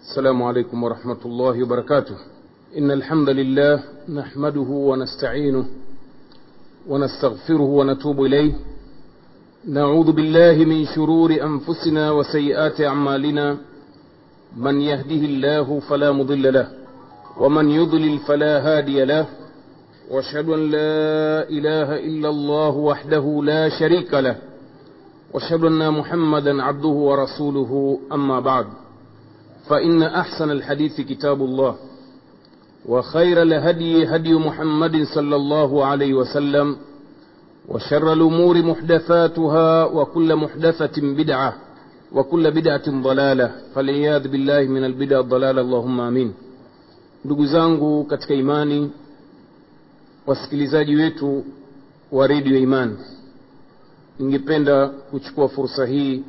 السلام عليكم ورحمة الله وبركاته. إن الحمد لله نحمده ونستعينه ونستغفره ونتوب إليه. نعوذ بالله من شرور أنفسنا وسيئات أعمالنا. من يهده الله فلا مضل له ومن يضلل فلا هادي له. وأشهد أن لا إله إلا الله وحده لا شريك له. وأشهد أن محمدا عبده ورسوله أما بعد. فإن أحسن الحديث كتاب الله وخير الهدي هدي محمد صلى الله عليه وسلم وشر الأمور محدثاتها وكل محدثة بدعة وكل بدعة ضلالة فالعياذ بالله من البدع الضلالة اللهم آمين. Ndugu zangu katika imani wasikilizaji wetu wa redio imani ningependa kuchukua fursa hii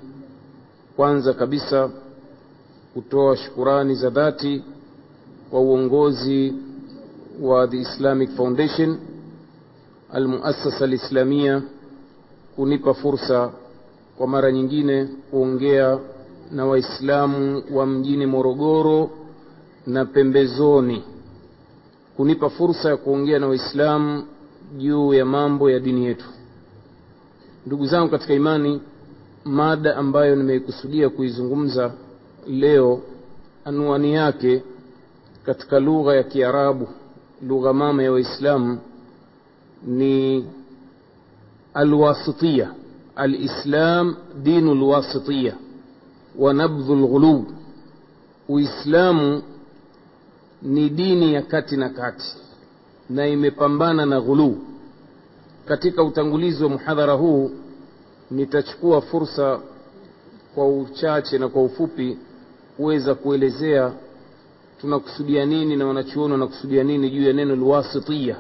kutoa shukurani za dhati kwa uongozi wa the islamic foundation almuasasa alislamia kunipa fursa kwa mara nyingine kuongea na waislamu wa mjini morogoro na pembezoni. Kunipa fursa ya kuongea na waislamu juu ya mambo ya dini yetu. Ndugu zangu katika imani mada ambayo nimeikusudia kuizungumza leo anwani yake katika lugha ya kiarabu lugha mama ya waislamu ni alwasitiya. Alislam dinu lwasitiya wa nabdhu lghulub uislamu ni dini ya kati na kati na imepambana na ghuluu. Katika utangulizi wa muhadhara huu nitachukua fursa kwa uchache na kwa ufupi kuweza kuelezea tunakusudia nini na wanachuoni wanakusudia nini juu ya neno lwasitia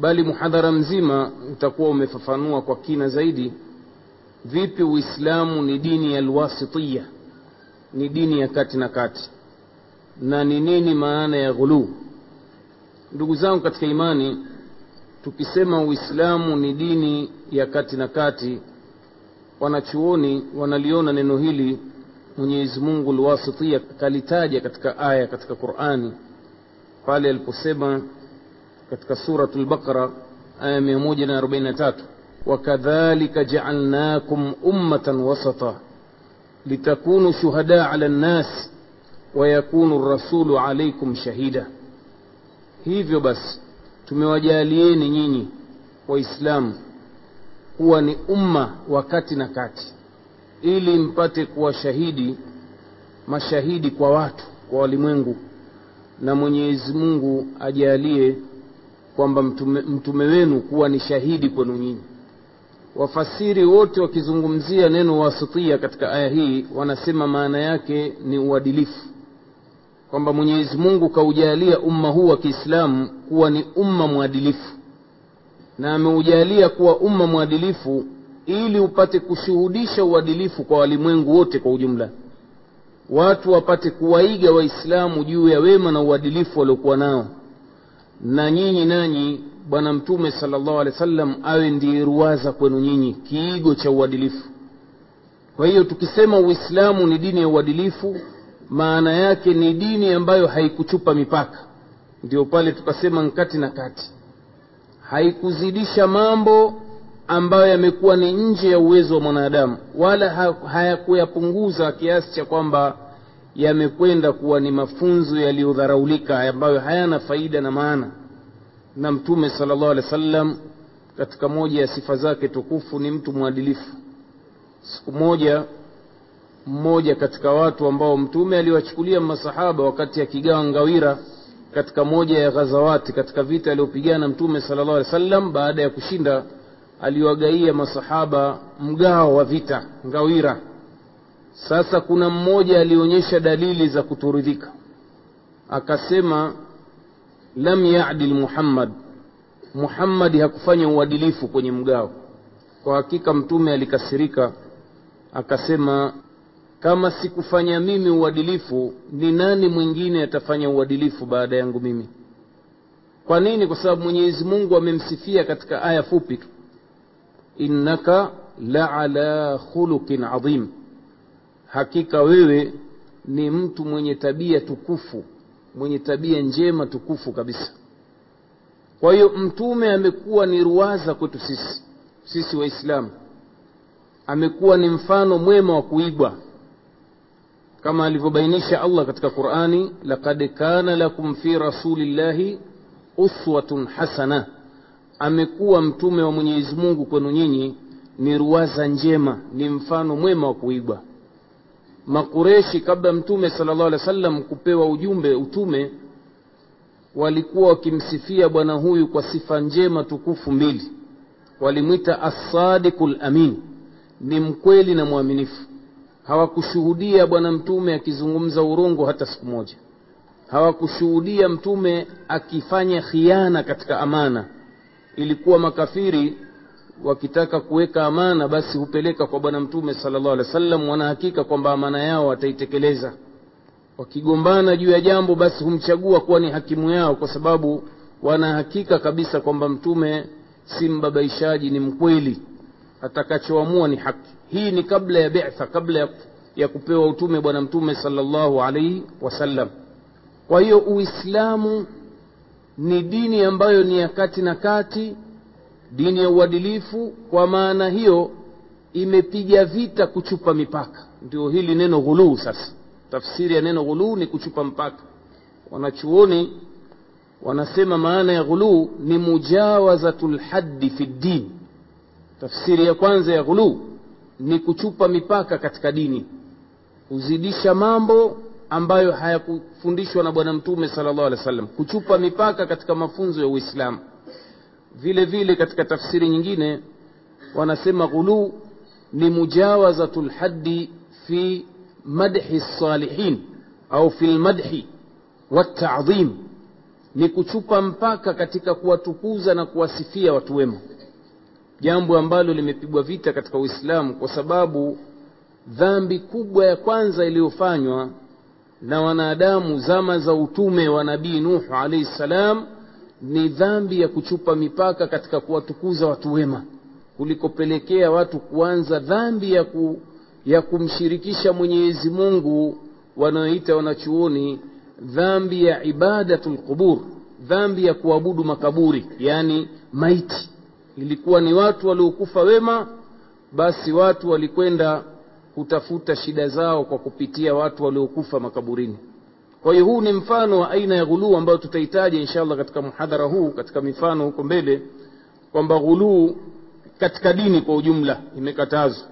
bali muhadhara mzima utakuwa umefafanua kwa kina zaidi vipi uislamu ni dini ya lwasitia ni dini ya kati na kati na ni nini maana ya ghuluu. Ndugu zangu katika imani tukisema uislamu ni dini ya kati na kati wanachuoni wanaliona neno hili mwenyezi mungu lwasitia kalitaja katika aya katika qurani pale aliposema katika suratu lbaqara aya 143 wakadhalika jaalnakum ummatan wasata litakunu shuhada ala nnas wayakunu rasulu alaikum shahida. Hivyo basi tumewajalieni nyinyi waislamu kuwa ni umma wa kati na kati ili mpate kuwa shahidi mashahidi kwa watu kwa walimwengu. Na mwenyezi mungu ajalie kwamba mtume, mtume wenu kuwa ni shahidi kwenu nyinyi. Wafasiri wote wakizungumzia neno wasitia katika aya hii wanasema maana yake ni uadilifu. Kwamba mwenyezi mungu kaujalia umma huu wa kiislamu kuwa ni umma mwadilifu. Na ameujalia kuwa umma mwadilifu ili upate kushuhudisha uadilifu kwa walimwengu wote kwa ujumla. Watu wapate kuwaiga waislamu juu ya wema na uadilifu waliokuwa nao. Na nyinyi nanyi bwana mtume sal llah alehi wa sallam awe ndiye ruwaza kwenu nyinyi kiigo cha uadilifu. Kwa hiyo tukisema uislamu ni dini ya uadilifu maana yake ni dini ambayo haikuchupa mipaka. Ndio pale tukasema nkati na kati. Haikuzidisha mambo ambayo yamekuwa ni nje ya uwezo wa mwanadamu wala hayakuyapunguza kiasi cha kwamba yamekwenda kuwa ni mafunzo yaliyodharaulika ambayo hayana faida na maana. Na mtume sala llahu alehi wa sallam katika moja ya sifa zake tukufu ni mtu mwadilifu. Siku moja mmoja katika watu ambao mtume aliwachukulia masahaba wakati akigawa ngawira katika moja ya ghazawati katika vita aliyopigana mtume sala llahu alehi wa sallam baada ya kushinda aliwagaia masahaba mgao wa vita ngawira. Sasa kuna mmoja alionyesha dalili za kuturidhika akasema lam yadil muhammad muhammadi hakufanya uadilifu kwenye mgao. Kwa hakika mtume alikasirika. Akasema kama sikufanya mimi uadilifu ni nani mwingine atafanya uadilifu baada yangu mimi? Kwa nini? Kwa sababu mwenyezi mungu amemsifia katika aya fupi tu innaka la ala khuluqin adhim hakika wewe ni mtu mwenye tabia tukufu mwenye tabia njema tukufu kabisa. Kwa hiyo mtume amekuwa ni ruwaza kwetu sisi sisi waislamu. Amekuwa ni mfano mwema wa kuigwa. Kama alivyobainisha allah katika qurani laqad kana lakum fi rasulillahi uswatun hasana amekuwa mtume wa mwenyezi mungu kwenu nyinyi ni ruwaza njema ni mfano mwema wa kuigwa. Makureshi kabla mtume sala llahu alehi wa sallam kupewa ujumbe utume walikuwa wakimsifia bwana huyu kwa sifa njema tukufu mbili. Walimwita assadiku lamin ni mkweli na mwaminifu. Hawakushuhudia bwana mtume akizungumza urongo hata siku moja. Hawakushuhudia mtume akifanya khiana katika amana ilikuwa makafiri wakitaka kuweka amana basi hupeleka kwa bwana mtume sala llahu alehi wa sallam wanahakika kwamba amana yao wataitekeleza. Wakigombana juu ya jambo basi humchagua kuwa ni hakimu yao kwa sababu wanahakika kabisa kwamba mtume si mbabaishaji ni mkweli. Atakachoamua ni haki. Hii ni kabla ya bitha kabla ya, kupewa utume bwana mtume salllahu alaihi wasallam. Kwa hiyo uislamu ni dini ambayo ni ya kati na kati dini ya uadilifu. Kwa maana hiyo imepiga vita kuchupa mipaka. Ndio hili neno ghuluu sasa. Tafsiri ya neno ghuluu ni kuchupa mpaka wanachuoni wanasema maana ya ghuluu ni mujawazatu lhaddi fi ddin. Tafsiri ya kwanza ya ghuluu ni kuchupa mipaka katika dini. Kuzidisha mambo ambayo hayakufundishwa na bwana mtume sala llahu alehi wa kuchupa mipaka katika mafunzo ya uislamu. Vile vile katika tafsiri nyingine wanasema ghuluu ni mujawazatu lhaddi fi madhi lsalihin au fi lmadhi waltadhim ni kuchupa mpaka katika kuwatukuza na kuwasifia watu wema. Jambo ambalo limepigwa vita katika uislamu kwa sababu dhambi kubwa ya kwanza iliyofanywa na wanadamu zama za utume wa nabii nuhu alaihi ssalam ni dhambi ya kuchupa mipaka katika kuwatukuza watu wema kulikopelekea watu kuanza dhambi ya, ku, ya kumshirikisha mwenyezi mungu wanaoita wanachuoni dhambi ya ibadatu lqubur dhambi ya kuabudu makaburi yaani maiti. Ilikuwa ni watu waliokufa wema basi watu walikwenda kutafuta shida zao kwa kupitia watu waliokufa makaburini. Kwa hiyo huu ni mfano wa aina ya ghuluu ambayo tutahitaji inshallah katika muhadhara huu katika mifano huko mbele kwamba ghuluu katika dini kwa ujumla imekatazwa.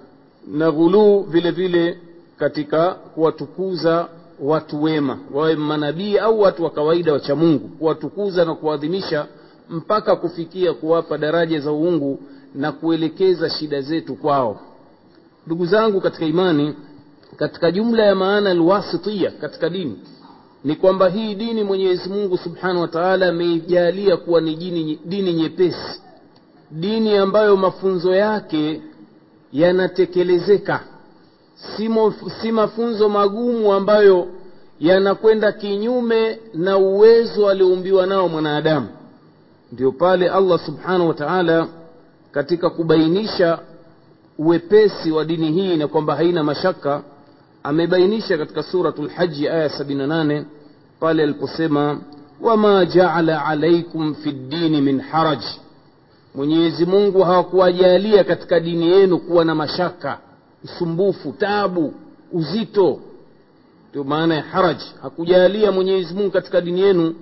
Na ghuluu vile vile katika kuwatukuza watu wema wawe manabii au watu wa kawaida wacha mungu kuwatukuza na kuwaadhimisha mpaka kufikia kuwapa daraja za uungu na kuelekeza shida zetu kwao ndugu zangu katika imani katika jumla ya maana alwasitia katika dini ni kwamba hii dini mwenyezi mungu subhanahu wa taala ameijalia kuwa ni dini, dini nyepesi. Dini ambayo mafunzo yake yanatekelezeka. Si, si mafunzo magumu ambayo yanakwenda kinyume na uwezo alioumbiwa nao mwanadamu. Ndio pale allah subhanahu wa taala katika kubainisha uwepesi wa dini hii na kwamba haina mashaka amebainisha katika suratu lhaji aya 78 pale aliposema wama jaala alaikum fi ddini min haraj. Mwenyezi mungu hawakuwajalia katika dini yenu kuwa na mashaka usumbufu tabu uzito. Ndio maana ya haraj hakujalia mwenyezi mungu katika dini yenu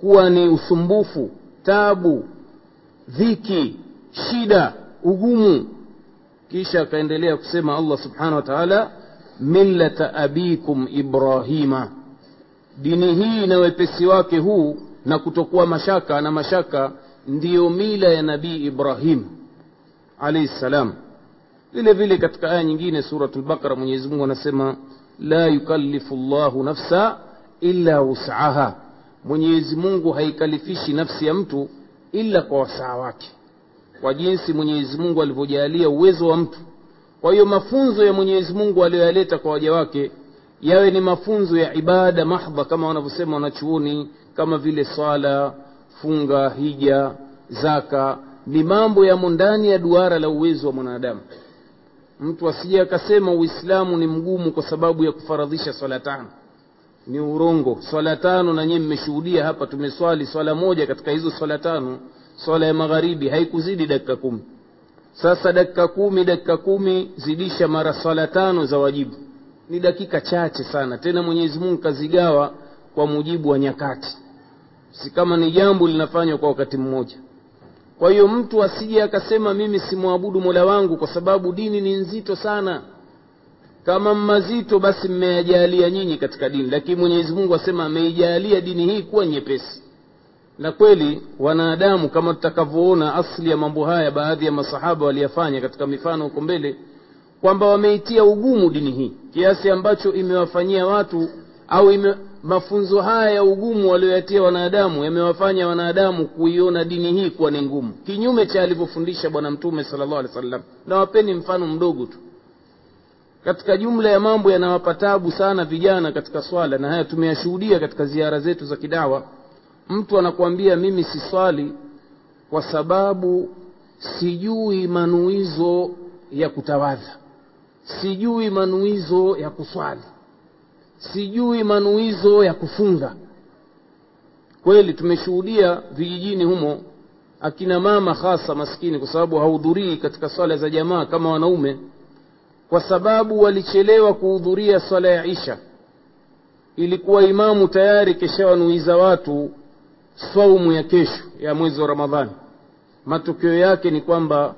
kuwa ni usumbufu tabu dhiki shida ugumu kisha akaendelea kusema allah subhanahu wa taala millata abikum ibrahima dini hii na wepesi wake huu na kutokuwa mashaka na mashaka ndiyo mila ya nabii ibrahim alaihi ssalam vile vile katika aya nyingine suratu lbaqara mwenyezi mungu anasema la yukallifu llahu nafsa illa wusaha mwenyezi mungu haikalifishi nafsi ya mtu ila kwa wasaa wake kwa jinsi mwenyezi mungu alivyojalia uwezo wa mtu. Kwa hiyo mafunzo ya mwenyezi mungu aliyoyaleta kwa waja wake yawe ni mafunzo ya ibada mahdha kama wanavyosema wanachuoni kama vile swala funga hija zaka ni mambo yamo ndani ya duara la uwezo wa mwanadamu. Mtu asije akasema uislamu ni mgumu kwa sababu ya kufaradhisha swala tano. Ni urongo. Swala tano na nyie mmeshuhudia hapa tumeswali swala moja katika hizo swala tano swala ya magharibi haikuzidi dakika kumi. Sasa dakika kumi dakika kumi zidisha mara swala tano za wajibu. Ni dakika chache sana. Tena mwenyezi mungu kazigawa kwa mujibu wa nyakati. Si kama ni jambo linafanywa kwa wakati mmoja. Kwa hiyo mtu asije akasema mimi simwabudu mola wangu kwa sababu dini ni nzito sana. Kama mmazito basi mmeyajalia nyinyi katika dini. Lakini mwenyezi mungu asema ameijalia dini hii kuwa nyepesi na kweli wanadamu kama tutakavyoona asli ya mambo haya baadhi ya masahaba waliyafanya katika mifano huko mbele kwamba wameitia ugumu dini hii kiasi ambacho imewafanyia watu au ime, mafunzo haya ya ugumu walioyatia wanadamu yamewafanya wanadamu kuiona dini hii kuwa ni ngumu. Kinyume cha alivyofundisha bwana mtume sala llahu alehi wa sallam na wapeni mfano mdogo tu. Katika jumla ya mambo yanawapa tabu sana vijana katika swala na haya tumeyashuhudia katika ziara zetu za kidawa mtu anakuambia mimi siswali kwa sababu sijui manuizo ya kutawadha. Sijui manuizo ya kuswali. Sijui manuizo ya kufunga. Kweli tumeshuhudia vijijini humo akina mama hasa maskini kwa sababu hahudhurii katika swala za jamaa kama wanaume kwa sababu walichelewa kuhudhuria swala ya isha. Ilikuwa imamu tayari keshawanuiza watu saumu ya kesho ya mwezi wa ramadhani. Matokeo yake ni kwamba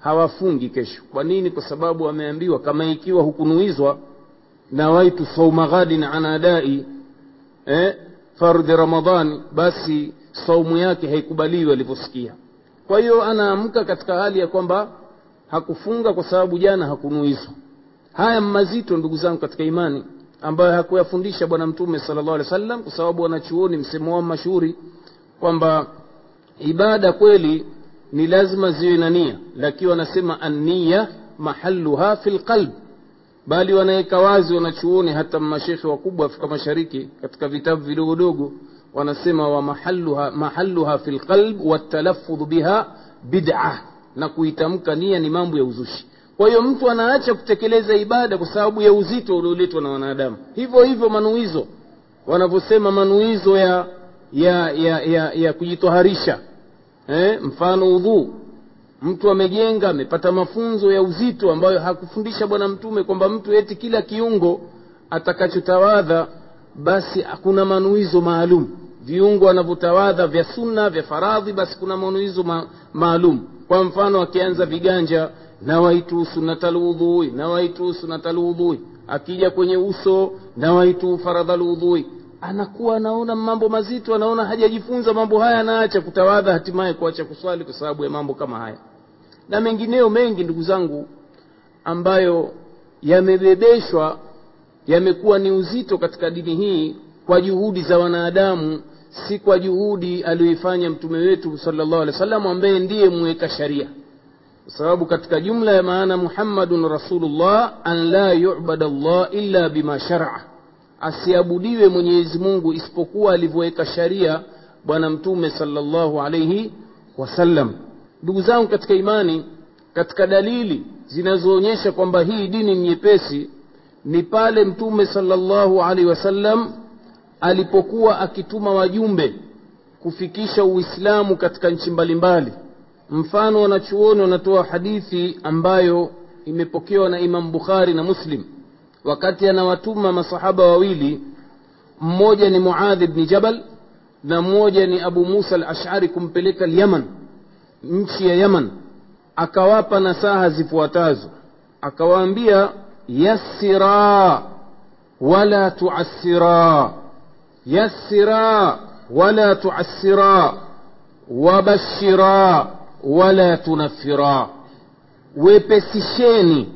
hawafungi kesho. Kwa nini? Kwa sababu wameambiwa kama ikiwa hukunuizwa nawaitu sauma ghadin an adai eh, fardhi ramadhani basi saumu yake haikubaliwi alivyosikia. Kwa hiyo anaamka katika hali ya kwamba hakufunga kwa sababu jana hakunuizwa. Haya mazito ndugu zangu katika imani ambayo hakuyafundisha bwana mtume sala llahu alih wa kwa sababu wanachuoni msemo wao mashuhuri kwamba ibada kweli ni lazima ziwe na nia. Lakini wanasema anniya mahaluha fi lqalb bali wanaweka wazi wanachuoni hata mashekhe wakubwa afrika mashariki katika vitabu vidogodogo wanasema wa mahaluha, mahaluha fi lqalb watalafudhu biha bid'a na kuitamka nia ni mambo ya uzushi kwa hiyo mtu anaacha kutekeleza ibada kwa sababu ya uzito ulioletwa na wanadamu. Hivyo hivyo manuizo. Wanavyosema manuizo ya ya ya ya, ya kujitoharisha. Eh, mfano udhuu mtu amejenga amepata mafunzo ya uzito ambayo hakufundisha bwana mtume kwamba mtu eti kila kiungo atakachotawadha basi kuna manuizo maalum. Viungo anavyotawadha vya sunna vya faradhi basi kuna manuizo ma, maalum. Kwa mfano akianza viganja nawaitu sunataludhui nawaitu sunataludhui akija kwenye uso nawaitu faradhaludhui anakuwa anaona mambo mazito anaona hajajifunza mambo haya anaacha kutawadha hatimaye kuacha kuswali kwa sababu ya mambo kama haya. Na mengineyo mengi ndugu zangu ambayo yamebebeshwa yamekuwa ni uzito katika dini hii kwa juhudi za wanadamu si kwa juhudi aliyoifanya mtume wetu salllahu alehi wa ambaye ndiye mweka sharia kwa sababu katika jumla ya maana muhammadun rasulullah an la yubada llah illa bima sharaa. Asiabudiwe mwenyezi mungu isipokuwa alivyoweka sharia bwana mtume salllahu alaihi wasallam. Ndugu zangu katika imani katika dalili zinazoonyesha kwamba hii dini ni nyepesi ni pale mtume salllahu alaihi wasallam alipokuwa akituma wajumbe kufikisha uislamu katika nchi mbalimbali mfano wanachuoni wanatoa hadithi ambayo imepokewa na imam bukhari na muslim. Wakati anawatuma masahaba wawili mmoja ni muadhi bni jabal na mmoja ni abu musa al ashari kumpeleka lyaman nchi ya yaman. Akawapa nasaha zifuatazo. Akawaambia yassira wala tuassira. Yassira wala tuassira. Wabashira wala tunafira. Wepesisheni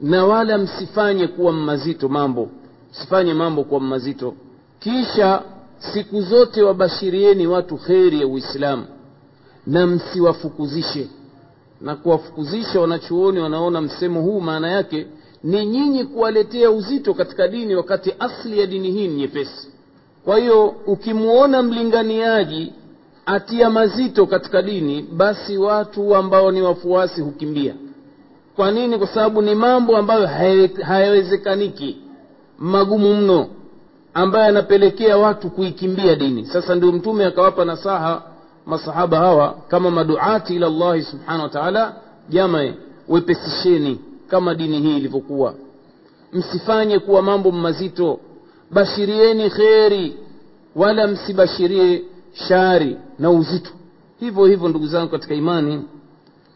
na wala msifanye kuwa mazito mambo. Msifanye mambo kuwa mazito. Kisha siku zote wabashirieni watu kheri ya uislamu na msiwafukuzishe. Na kuwafukuzisha wanachuoni wanaona msemo huu maana yake ni nyinyi kuwaletea uzito katika dini wakati asli ya dini hii ni nyepesi. Kwa hiyo ukimwona mlinganiaji atia mazito katika dini basi watu ambao ni wafuasi hukimbia. Kwa nini? Kwa sababu ni mambo ambayo hayawezekaniki magumu mno ambayo yanapelekea watu kuikimbia dini. Sasa ndio mtume akawapa nasaha masahaba hawa kama maduati ila llahi subhanahu wa taala jama wepesisheni kama dini hii ilivyokuwa. Msifanye kuwa mambo mazito. Bashirieni kheri wala msibashirie shari na uzito. Hivyo hivyo ndugu zangu katika imani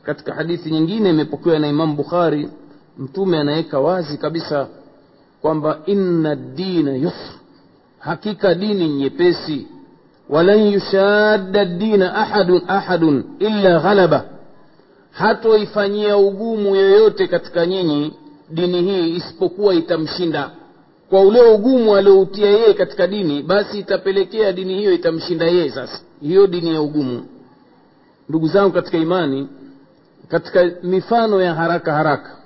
katika hadithi nyingine imepokewa na imamu bukhari mtume anaweka wazi kabisa kwamba inna dina yusr. Hakika dini nyepesi. Walan yushadda dina ahadun ahadun illa ghalaba. Hatoifanyia ugumu yoyote katika nyinyi dini hii isipokuwa itamshinda kwa ule ugumu alioutia yeye katika dini basi itapelekea dini hiyo itamshinda yeye sasa. Hiyo dini ya ugumu. Ndugu zangu katika imani katika mifano ya haraka haraka.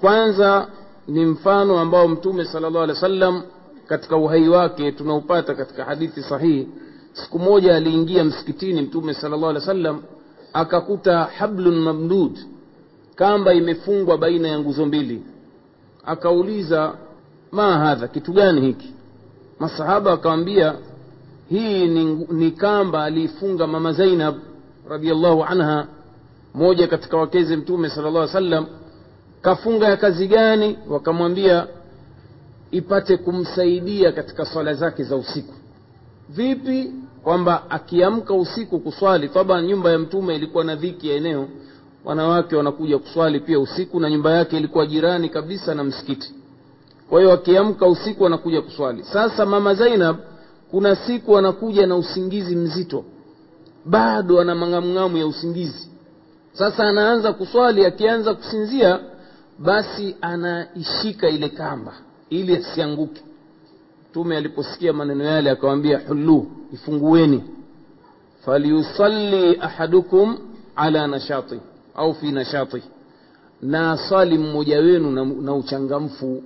Kwanza ni mfano ambao mtume sala llahu alehi wa sallam katika uhai wake tunaupata katika hadithi sahihi. Siku moja aliingia msikitini mtume sala llahu alehi wa sallam akakuta hablun mamdud kamba imefungwa baina ya nguzo mbili. Akauliza ma hadha kitu gani hiki? Masahaba akawambia hii ni, ni kamba aliifunga mama zainab radiallahu anha moja katika wakeze mtume sala llah sallam kafunga ya kazi gani? Wakamwambia ipate kumsaidia katika swala zake za usiku. Vipi? Kwamba akiamka usiku kuswali taba nyumba ya mtume ilikuwa na dhiki ya eneo wanawake wanakuja kuswali pia usiku na nyumba yake ilikuwa jirani kabisa na msikiti kwa hiyo akiamka usiku anakuja kuswali. Sasa mama zainab kuna siku anakuja na usingizi mzito. Bado ana mang'amng'amu ya usingizi. Sasa anaanza kuswali akianza kusinzia basi anaishika ile kamba ili asianguke. Mtume aliposikia maneno yale akawambia hulu ifungueni. Falyusalli ahadukum ala nashati au fi nashati. Na swali mmoja wenu na, na uchangamfu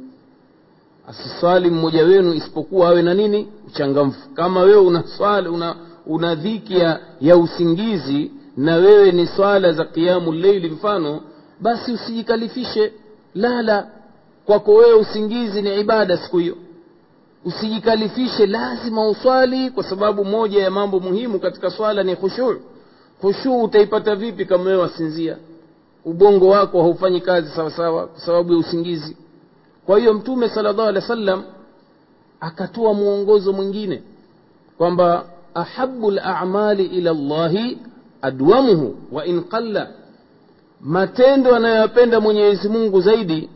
asiswali mmoja wenu isipokuwa awe na nini? Uchangamfu. Kama wewe una swali una, una dhiki ya, ya usingizi na wewe ni swala za qiamu leili mfano basi usijikalifishe. Lala. Kwako wewe usingizi ni ibada siku hiyo. Usijikalifishe lazima uswali kwa sababu moja ya mambo muhimu katika swala ni khushuu khushuu utaipata vipi kama wewe wasinzia? Ubongo wako haufanyi kazi sawasawa kwa sababu ya usingizi kwa hiyo mtume sala llahu alehi wa sallam akatoa mwongozo mwingine kwamba ahabu lamali ila llahi adwamuhu wa in qalla. Matendo anayoyapenda mwenyezi mungu zaidi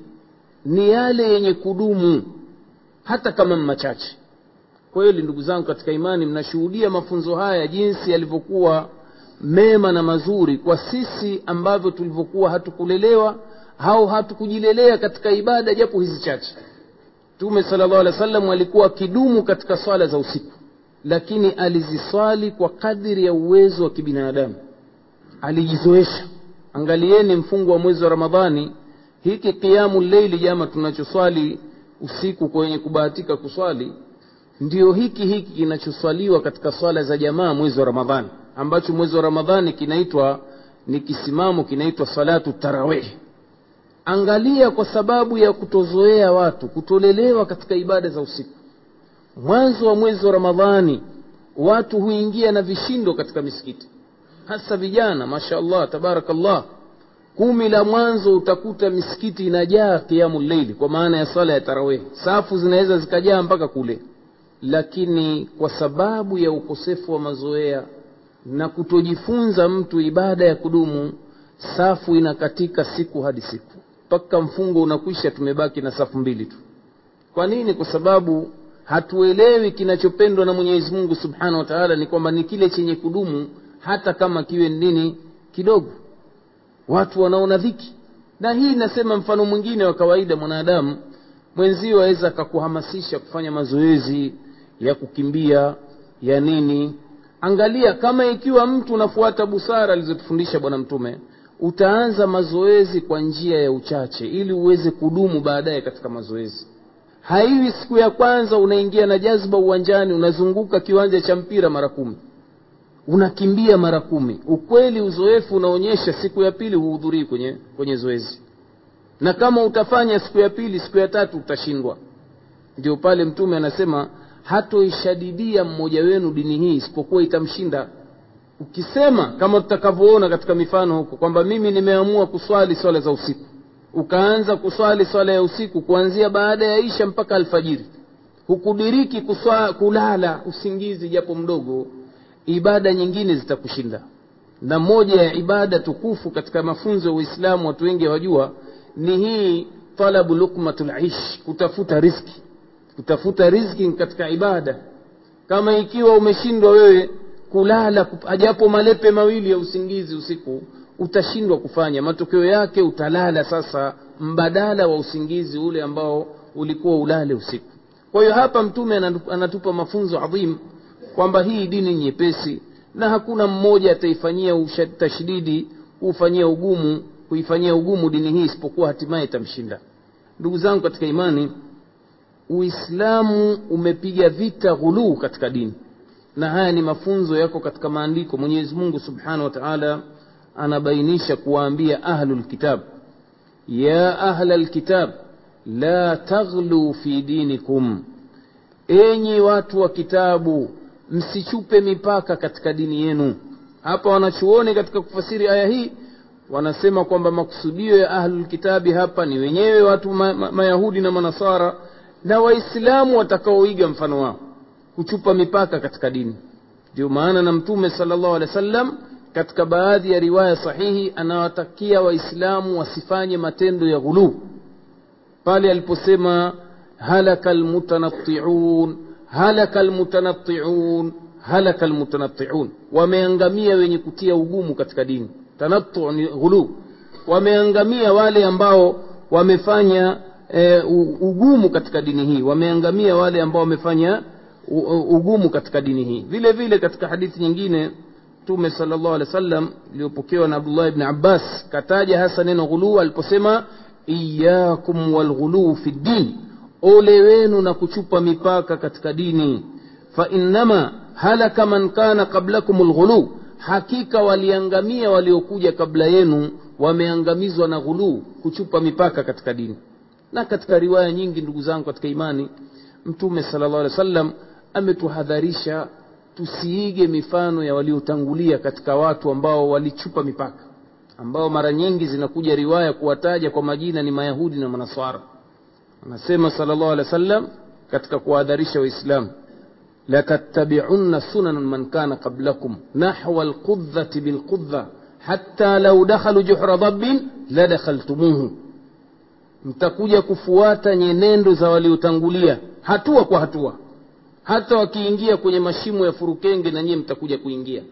ni yale yenye kudumu hata kama machache. Kweli ndugu zangu katika imani mnashuhudia mafunzo haya jinsi yalivyokuwa mema na mazuri kwa sisi ambavyo tulivyokuwa hatukulelewa au hatukujilelea katika ibada japo hizi chache. Mtume sala alikuwa akidumu katika swala za usiku lakini aliziswali kwa kadiri ya uwezo wa kibinadamu. Alijizoesha. Angalieni mfungo wa mwezi wa ramadhani hiki qiamu leili jama tunachoswali usiku kwenye kubahatika kuswali ndio hiki hiki kinachoswaliwa katika swala za jamaa mwezi wa ramadhani ambacho mwezi wa ramadhani kinaitwa ni kisimamo kinaitwa salatu tarawih angalia kwa sababu ya kutozoea watu kutolelewa katika ibada za usiku. Mwanzo wa mwezi wa ramadhani watu huingia na vishindo katika misikiti. Hasa vijana masha allah tabarakallah. Kumi la mwanzo utakuta misikiti inajaa kiamu leili kwa maana ya sala ya tarawehi safu zinaweza zikajaa mpaka kule. Lakini kwa sababu ya ukosefu wa mazoea na kutojifunza mtu ibada ya kudumu safu inakatika siku hadi siku mpaka mfungo unakwisha tumebaki na safu mbili tu. Kwa nini? Kwa sababu hatuelewi kinachopendwa na mwenyezi mungu subhanahu wa taala ni kwamba ni kile chenye kudumu hata kama kiwe nini? Kidogo. Watu wanaona dhiki. Na hii nasema mfano mwingine wa kawaida mwanadamu mwenzio aweza akakuhamasisha kufanya mazoezi ya kukimbia ya nini? Angalia kama ikiwa mtu unafuata busara alizotufundisha bwana mtume utaanza mazoezi kwa njia ya uchache ili uweze kudumu baadaye katika mazoezi. Haiwi siku ya kwanza unaingia na jazba uwanjani unazunguka kiwanja cha mpira mara kumi. Unakimbia mara kumi. Ukweli uzoefu unaonyesha siku ya pili huhudhurii kwenye, kwenye zoezi. Na kama utafanya siku ya pili siku ya tatu utashindwa. Ndio pale mtume anasema hatoishadidia mmoja wenu dini hii isipokuwa itamshinda ukisema kama tutakavyoona katika mifano huko kwamba mimi nimeamua kuswali swala za usiku. Ukaanza kuswali swala ya usiku kuanzia baada ya isha mpaka alfajiri. Hukudiriki kuswa, kulala usingizi japo mdogo ibada nyingine zitakushinda. Na moja ya ibada tukufu katika mafunzo ya uislamu watu wengi hawajua ni hii talabu lukmatul kutafuta riski kutafuta riziki katika ibada. Kama ikiwa umeshindwa wewe kulala japo malepe mawili ya usingizi usiku utashindwa kufanya. Matokeo yake utalala sasa mbadala wa usingizi ule ambao ulikuwa ulale usiku. Kwa hiyo hapa mtume anatupa mafunzo adhim kwamba hii dini nyepesi na hakuna mmoja ataifanyia tashdidi kuufanyia ugumu kuifanyia ugumu dini hii isipokuwa hatimaye itamshinda. Ndugu zangu katika imani uislamu umepiga vita ghuluu katika dini na haya ni mafunzo yako katika maandiko. Mwenyezi mungu subhanahu wa taala anabainisha kuwaambia ahlu lkitab ya ahla lkitab la taghlu fi dinikum. Enyi watu wa kitabu msichupe mipaka katika dini yenu. Hapa wanachuoni katika kufasiri aya hii wanasema kwamba makusudio ya ahlulkitabi hapa ni wenyewe watu ma, ma, mayahudi na manasara na waislamu watakaoiga mfano wao kuchupa mipaka katika dini. Ndio maana na mtume sala llahu alehi wa sallam katika baadhi ya riwaya sahihi anawatakia waislamu wasifanye matendo ya ghuluu. Pale aliposema halaka almutanatiun halaka almutanatiun halaka almutanatiun wameangamia wenye kutia ugumu katika dini. Tanatu ni ghuluu. Wameangamia wale ambao wamefanya e, ugumu katika dini hii. Wameangamia wale ambao wamefanya ugumu katika dini hii. Vile vile katika hadithi nyingine mtume sala llahu alehi wa sallam iliyopokewa na abdullah ibni abbas kataja hasa neno ghuluu aliposema iyakum walghuluu fi ddin. Ole wenu na kuchupa mipaka katika dini. Fainnama halaka man kana qablakum lghuluu hakika waliangamia waliokuja kabla yenu wameangamizwa na ghuluu kuchupa mipaka katika dini. Na katika riwaya nyingi ndugu zangu katika imani mtume sala llahu alehi wa sallam ametuhadharisha tusiige mifano ya waliotangulia katika watu ambao walichupa mipaka ambao mara nyingi zinakuja riwaya kuwataja kwa majina ni mayahudi na manaswara. Anasema sala llahu alehi wa sallam katika kuwahadharisha waislamu latattabiunna sunan man kana qablakum nahwa lqudhati bilqudha hatta lau dakhalu juhra dhabbin ladakhaltumuhu mtakuja kufuata nyenendo za waliotangulia hatua kwa hatua hata wakiingia kwenye mashimo ya furukenge na nyie mtakuja kuingia.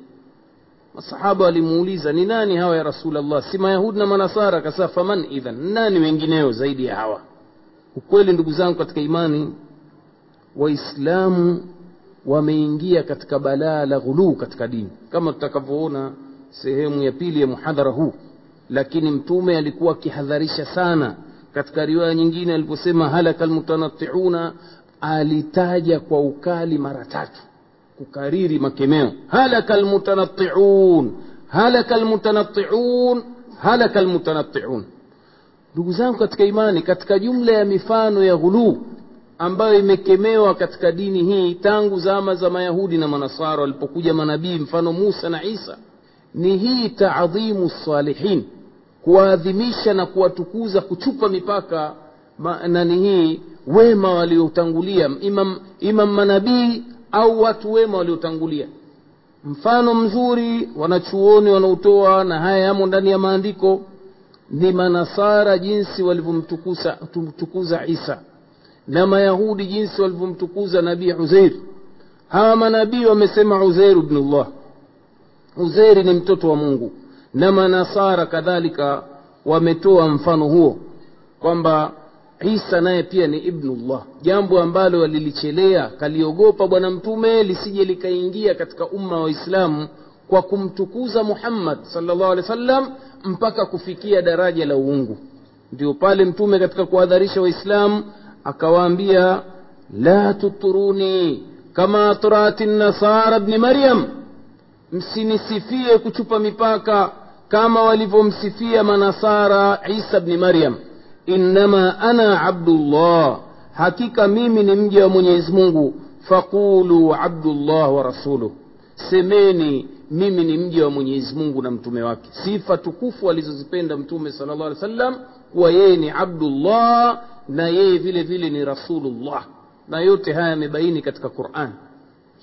Masahaba walimuuliza ni nani hawa ya rasulllah si mayahudi na manasara? Akasema faman idhan. Nani wengineo zaidi ya hawa? Ukweli ndugu zangu katika imani waislamu wameingia katika balaa la ghuluu katika dini. Kama tutakavyoona sehemu ya pili ya muhadhara huu. Lakini mtume alikuwa akihadharisha sana. Katika riwaya nyingine aliposema halaka almutanatiuna alitaja kwa ukali mara tatu kukariri makemeo. Halaka almutanatiun halaka almutanatiun halaka almutanatiun ndugu zangu katika imani katika jumla ya mifano ya ghuluu ambayo imekemewa katika dini hii tangu zama za mayahudi na manasara walipokuja manabii mfano musa na isa ni hii taadhimu salihin kuwaadhimisha na kuwatukuza kuchupa mipaka nani hii wema waliotangulia imam, imam manabii au watu wema waliotangulia. Mfano mzuri wanachuoni wanaotoa na haya yamo ndani ya maandiko ni manasara jinsi walivyomtukuza isa na mayahudi jinsi walivyomtukuza nabii uzeir hawa manabii wamesema uzeir bnullah uzeiri ni mtoto wa mungu na manasara kadhalika wametoa mfano huo kwamba isa naye pia ni ibnullah. Jambo ambalo walilichelea kaliogopa bwana mtume lisije likaingia katika umma wa waislamu kwa kumtukuza muhammad salllah alehi wasallam mpaka kufikia daraja la uungu. Ndio pale mtume katika kuhadharisha waislamu akawaambia la tuturuni kama atrati nasara bni maryam. Msinisifie kuchupa mipaka kama walivyomsifia manasara isa bni maryam إنما أنا عبد الله. حقيقة ميمي نمجي ومنيز مungu فقولوا عبد الله ورسوله. سميني ميمي نمجي ومنيز مungu نمتومي واكي. سيفة تكفوة لزيزبين نمتومي صلى الله عليه وسلم. ويني عبد الله. نيي فيلي فيلي رسول الله ما هامي بيني كتك قرآن.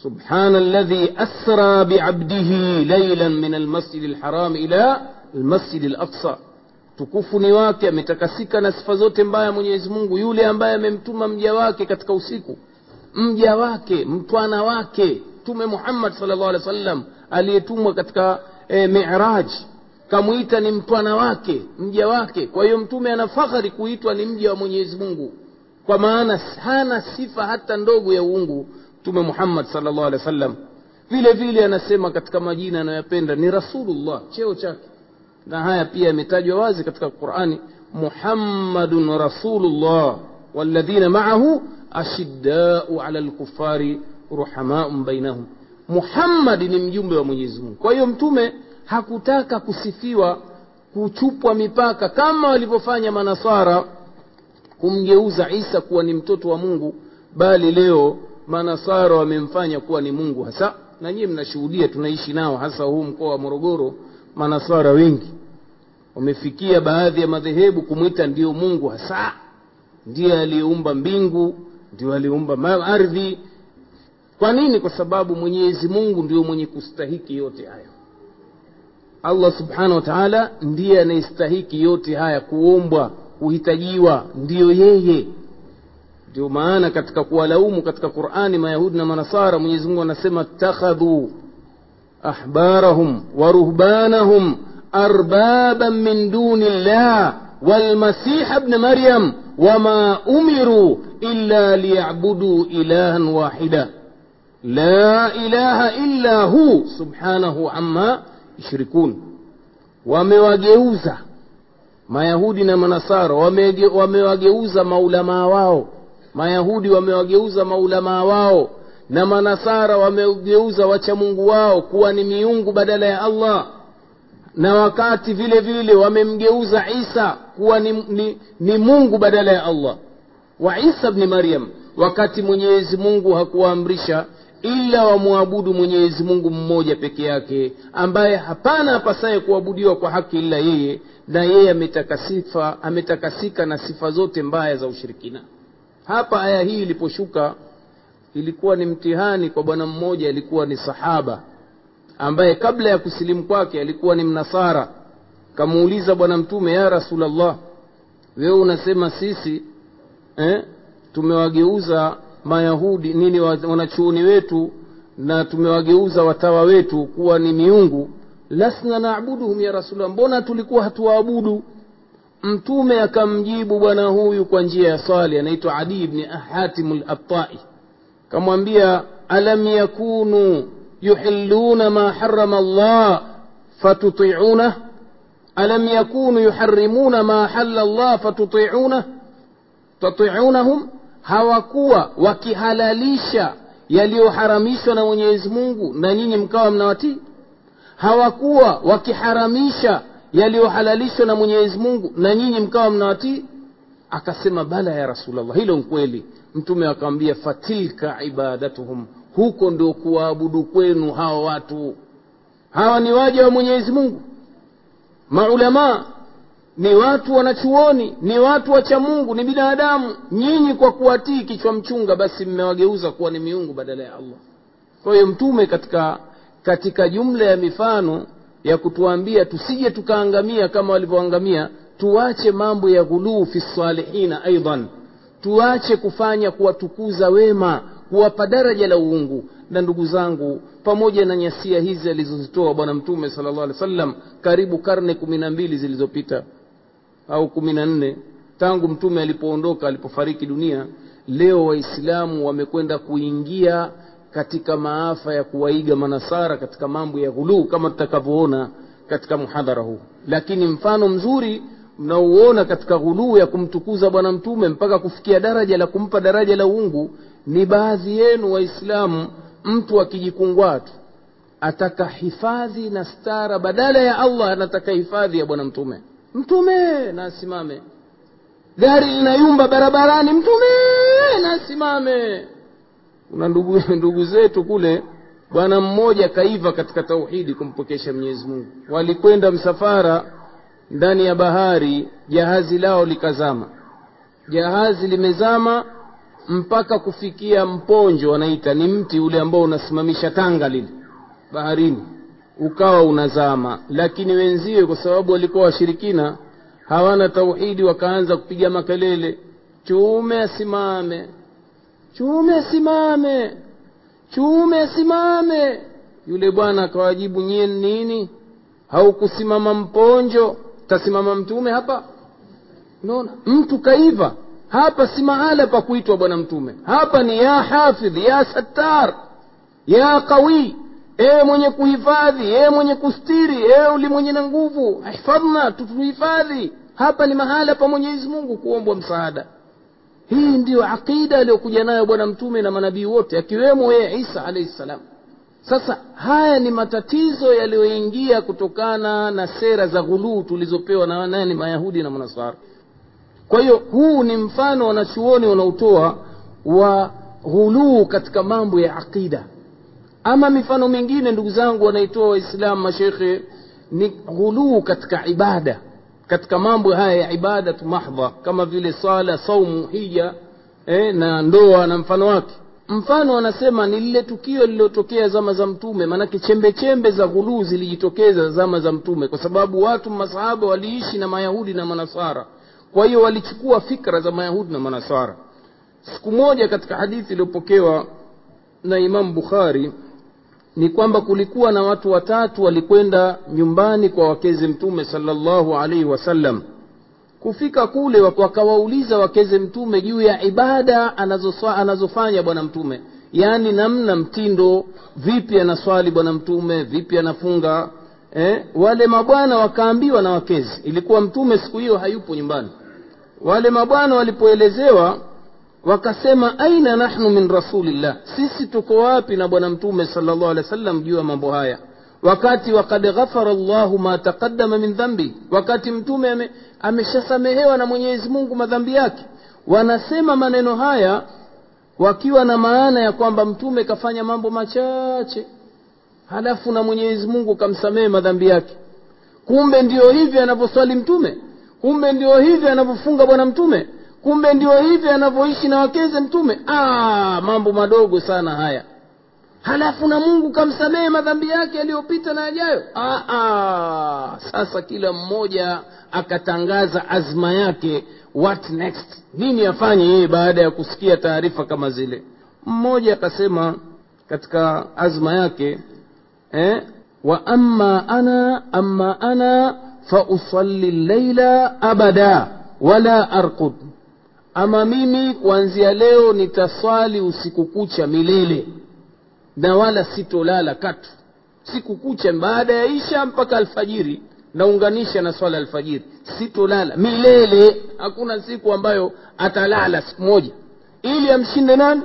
سبحان الذي أسرى بعبده ليلا من المسجد الحرام إلى المسجد الأقصى. Tukufu ni wake ametakasika na sifa zote mbaya mwenyezi mungu yule ambaye amemtuma mja wake katika usiku. Mja wake mtwana wake mtume muhammad salllah alih wa sallam aliyetumwa katika e, miraj. Kamwita ni mtwana wake mja wake. Kwa hiyo mtume ana fahari kuitwa ni mja wa mwenyezi mungu. Kwa maana hana sifa hata ndogo ya uungu mtume muhammad salllah alehi wa sallam vile vile anasema katika majina anayoyapenda ni rasulullah cheo chake na haya pia yametajwa wazi katika qurani muhammadun rasulullah walladhina maahu ashiddau ala lkufari ruhamaun bainahum muhammadi ni mjumbe wa mwenyezi mungu. Kwa hiyo mtume hakutaka kusifiwa kuchupwa mipaka kama walivyofanya manasara kumgeuza isa kuwa ni mtoto wa mungu bali leo manasara wamemfanya kuwa ni mungu hasa. Na nyiye mnashuhudia tunaishi nao hasa huu mkoa wa morogoro manasara wengi wamefikia baadhi ya madhehebu kumwita ndio mungu hasa ndiye aliyeumba mbingu ndio aliyeumba ardhi. Kwa nini? Kwa sababu mwenyezi mungu ndio mwenye kustahiki yote hayo. Allah subhanahu wa taala ndiye anayestahiki yote haya kuombwa kuhitajiwa ndiyo yeye. Ndio maana katika kuwalaumu katika qurani mayahudi na manasara mwenyezi mungu anasema takhadhu ahbarahum wa ruhbanahum arbaban min duni llah walmasiha bna maryam wama umiruu illa liyabuduu ilahan wahida la ilaha illa hu subhanahu amma yushrikun wamewageuza mayahudi na manasara wamewageuza maulamaa wao mayahudi wamewageuza maulamaa wao na manasara wamegeuza wachamungu wao kuwa ni miungu badala ya allah. Na wakati vile vile wamemgeuza isa kuwa ni, ni, ni mungu badala ya allah. Wa isa bni maryam wakati mwenyezi mungu hakuwaamrisha ila wamwabudu mwenyezi mungu mmoja peke yake ambaye hapana apasaye kuabudiwa kwa haki ila yeye na yeye ametakasika na sifa zote mbaya za ushirikina. Hapa aya hii iliposhuka ilikuwa ni mtihani kwa bwana mmoja alikuwa ni sahaba ambaye kabla ya kusilimu kwake alikuwa ni mnasara. Kamuuliza bwana mtume ya rasulllah wewe unasema sisi eh, tumewageuza mayahudi nini wanachuoni wetu na tumewageuza watawa wetu kuwa ni miungu? Lasna nabuduhum ya rasulllah mbona tulikuwa hatuwaabudu? Mtume akamjibu bwana huyu kwa njia ya swali anaitwa adi bni hatimu labtai kamwambia alam yakunu yuhilluna ma harama llah fatutiunah alam yakunu yuharimuna ma hala llah fatutiunah tatiunahum hawakuwa wakihalalisha yaliyoharamishwa na mwenyezi mungu na nyinyi mkawa mnawatii hawakuwa wakiharamisha yaliyohalalishwa na mwenyezi mungu na nyinyi mkawa mnawatii akasema bala ya rasulllah hilo nkweli mtume akamwambia fatilka ibadatuhum huko ndio kuwaabudu kwenu hawa watu. Hawa ni waja wa mwenyezi mungu. Maulamaa ni watu wanachuoni ni watu wacha mungu ni binadamu. Nyinyi kwa kuwatii kichwa mchunga basi mmewageuza kuwa ni miungu badala ya allah. Kwa hiyo mtume katika katika jumla ya mifano ya kutuambia tusije tukaangamia kama walivyoangamia tuache mambo ya ghuluu fi salihina aidan tuache kufanya kuwatukuza wema kuwapa daraja la uungu. Na ndugu zangu pamoja na nyasia hizi alizozitoa bwana mtume sala llah alih wasallam karibu karne kumi na mbili zilizopita au kumi na nne tangu mtume alipoondoka alipofariki dunia leo waislamu wamekwenda kuingia katika maafa ya kuwaiga manasara katika mambo ya ghuluu kama tutakavyoona katika muhadhara huu. Lakini mfano mzuri mnaouona katika ghuluu ya kumtukuza bwana mtume mpaka kufikia daraja la kumpa daraja la uungu ni baadhi yenu waislamu mtu akijikungwatu ataka hifadhi na stara badala ya allah anataka hifadhi ya bwana mtume. Mtume na asimame. Gari linayumba barabarani mtume nasimame kuna ndugu, ndugu zetu kule bwana mmoja kaiva katika tauhidi kumpokesha mwenyezi mungu. Walikwenda msafara ndani ya bahari jahazi lao likazama. Jahazi limezama mpaka kufikia mponjo wanaita ni mti ule ambao unasimamisha tanga lile baharini. Ukawa unazama lakini wenziwe kwa sababu walikuwa washirikina hawana tauhidi wakaanza kupiga makelele chume asimame chume asimame chume asimame. Yule bwana akawajibu nyie nini? Haukusimama mponjo tasimama mtume hapa? Unaona? Mtu kaiva. Hapa si mahala pa kuitwa bwana mtume. Hapa ni ya hafidh ya sattar ya qawi. Ewe mwenye kuhifadhi ewe mwenye kustiri ewe uli mwenye na nguvu. Hifadhna tutuhifadhi. Hapa ni mahala pa mwenyezi mungu kuombwa msaada. Hii ndiyo aqida aliyokuja nayo bwana mtume na manabii wote akiwemo yeye isa alaihi ssalam sasa haya ni matatizo yaliyoingia kutokana na sera za ghuluu tulizopewa na nani? Mayahudi na manasara kwa hiyo huu ni mfano wanachuoni wanaotoa wa ghuluu katika mambo ya aqida. Ama mifano mingine ndugu zangu wanaitoa waislamu mashekhe ni ghuluu katika ibada. Katika mambo haya ya ibadatu mahdha kama vile sala saumu hija eh, na ndoa na mfano wake mfano anasema ni lile tukio lililotokea zama za mtume maanake chembe chembe za ghuluu zilijitokeza zama za mtume kwa sababu watu masahaba waliishi na mayahudi na manasara. Kwa hiyo walichukua fikra za mayahudi na manasara. Siku moja katika hadithi iliyopokewa na imamu bukhari ni kwamba kulikuwa na watu watatu walikwenda nyumbani kwa wakeze mtume salllahu alaihi wasallam kufika kule wakawauliza wakeze mtume juu ya ibada anazofa, anazofanya bwana mtume. Yaani namna mtindo vipi anaswali bwana mtume vipi anafunga eh, wale mabwana wakaambiwa na wakezi. Ilikuwa mtume siku hiyo hayupo nyumbani. Wale mabwana walipoelezewa wakasema aina nahnu min rasulillah? Sisi tuko wapi na bwana mtume salllah alih wa sallam juu ya mambo haya wakati wakad ghafara llahu ma taqaddama min dhambi wakati mtume ame, ameshasamehewa na mwenyezi mungu madhambi yake. Wanasema maneno haya wakiwa na maana ya kwamba mtume kafanya mambo machache. Halafu na mwenyezi mungu kamsamehe madhambi yake. Kumbe ndio hivi anavyoswali mtume. Kumbe ndio hivi anavyofunga bwana mtume. Kumbe ndio hivi anavyoishi na wakeze mtume. Aa, mambo madogo sana haya halafu na mungu kamsamehe madhambi yake yaliyopita na yajayo? Sasa kila mmoja akatangaza azma yake what next? Nini afanye yeye baada ya kusikia taarifa kama zile? Mmoja akasema katika azma yake eh, wa amma ana amma ana fausalli llaila abada wala arqud. Ama mimi kuanzia leo nitaswali usiku kucha milele na wala sitolala katu. Siku kucha baada ya isha mpaka alfajiri naunganisha na swala alfajiri. Sitolala. Milele. Hakuna siku ambayo atalala siku moja. Ili amshinde nani?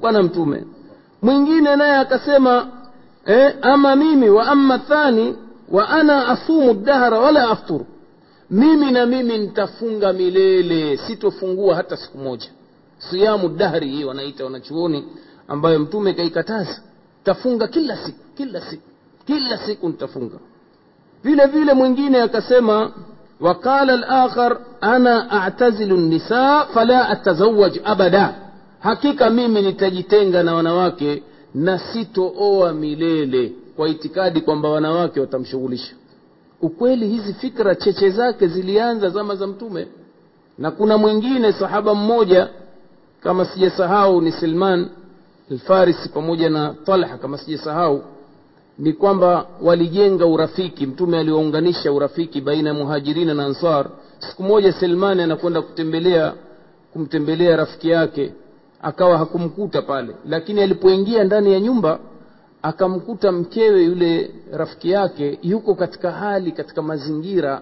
Bwana mtume. Mwingine naye akasema eh, ama mimi wa ama thani wa ana asumu dahra wala afturu mimi na mimi nitafunga milele. Sitofungua hata siku moja. Siyamu dahri hii wanaita wanachuoni ambayo mtume kaikataza tafunga kila siku kila siku kila siku nitafunga. Vile vile mwingine akasema waqala alakhar ana atazilu nisa fala atazawaj abada. Hakika mimi nitajitenga na wanawake na sitooa milele kwa itikadi kwamba wanawake watamshughulisha. Ukweli hizi fikra cheche zake zilianza zama za mtume. Na kuna mwingine sahaba mmoja kama sijasahau ni silman alfarisi pamoja na talha kama sijasahau ni kwamba walijenga urafiki. Mtume aliwaunganisha urafiki baina ya muhajirina na ansar. Siku moja selmani anakwenda kutembelea kumtembelea rafiki yake akawa hakumkuta pale. Lakini alipoingia ndani ya nyumba akamkuta mkewe yule rafiki yake yuko katika hali katika mazingira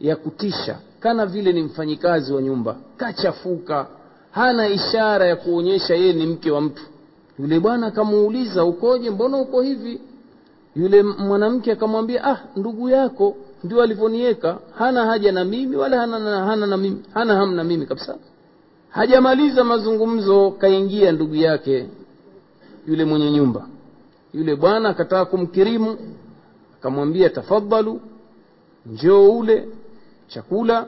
ya kutisha kana vile ni mfanyikazi wa nyumba. Kachafuka hana ishara ya kuonyesha yeye ni mke wa mtu yule bwana akamuuliza ukoje? Mbona uko hivi? Yule mwanamke akamwambia ah ndugu yako ndio alivyoniweka hana haja na mimi wala hana, hana, hana, na mimi, hana hamu na mimi kabisa. Hajamaliza mazungumzo kaingia ndugu yake yule mwenye nyumba. Yule bwana akataka kumkirimu akamwambia tafadhalu njoo ule chakula.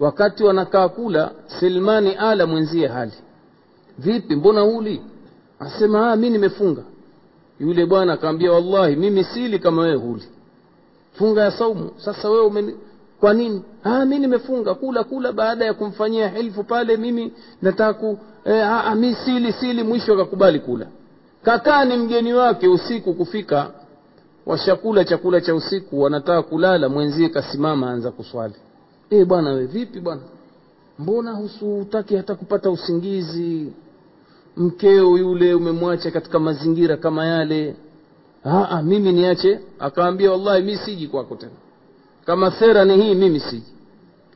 Wakati wanakaa kula selmani ala mwenzie hali. Vipi mbona huli asema mi nimefunga. Yule bwana akamwambia wallahi mimi sili kama wewe huli. Funga ya saumu. Sasa wewe umeni kwa nini? Ah mi nimefunga. Kula kula. Baada ya kumfanyia hilfu pale mimi nataka eh, ah, mi sili sili. Mwisho akakubali kula. Kakaa ni mgeni wake usiku kufika washakula chakula cha usiku wanataka kulala mwenzie kasimama anza kuswali. E bwana we vipi bwana? Mbona husutaki hata kupata usingizi mkeo yule umemwacha katika mazingira kama yale. Aa, mimi niache. Akaambia wallahi mi siji kwako tena. Kama sera ni hii mimi siji.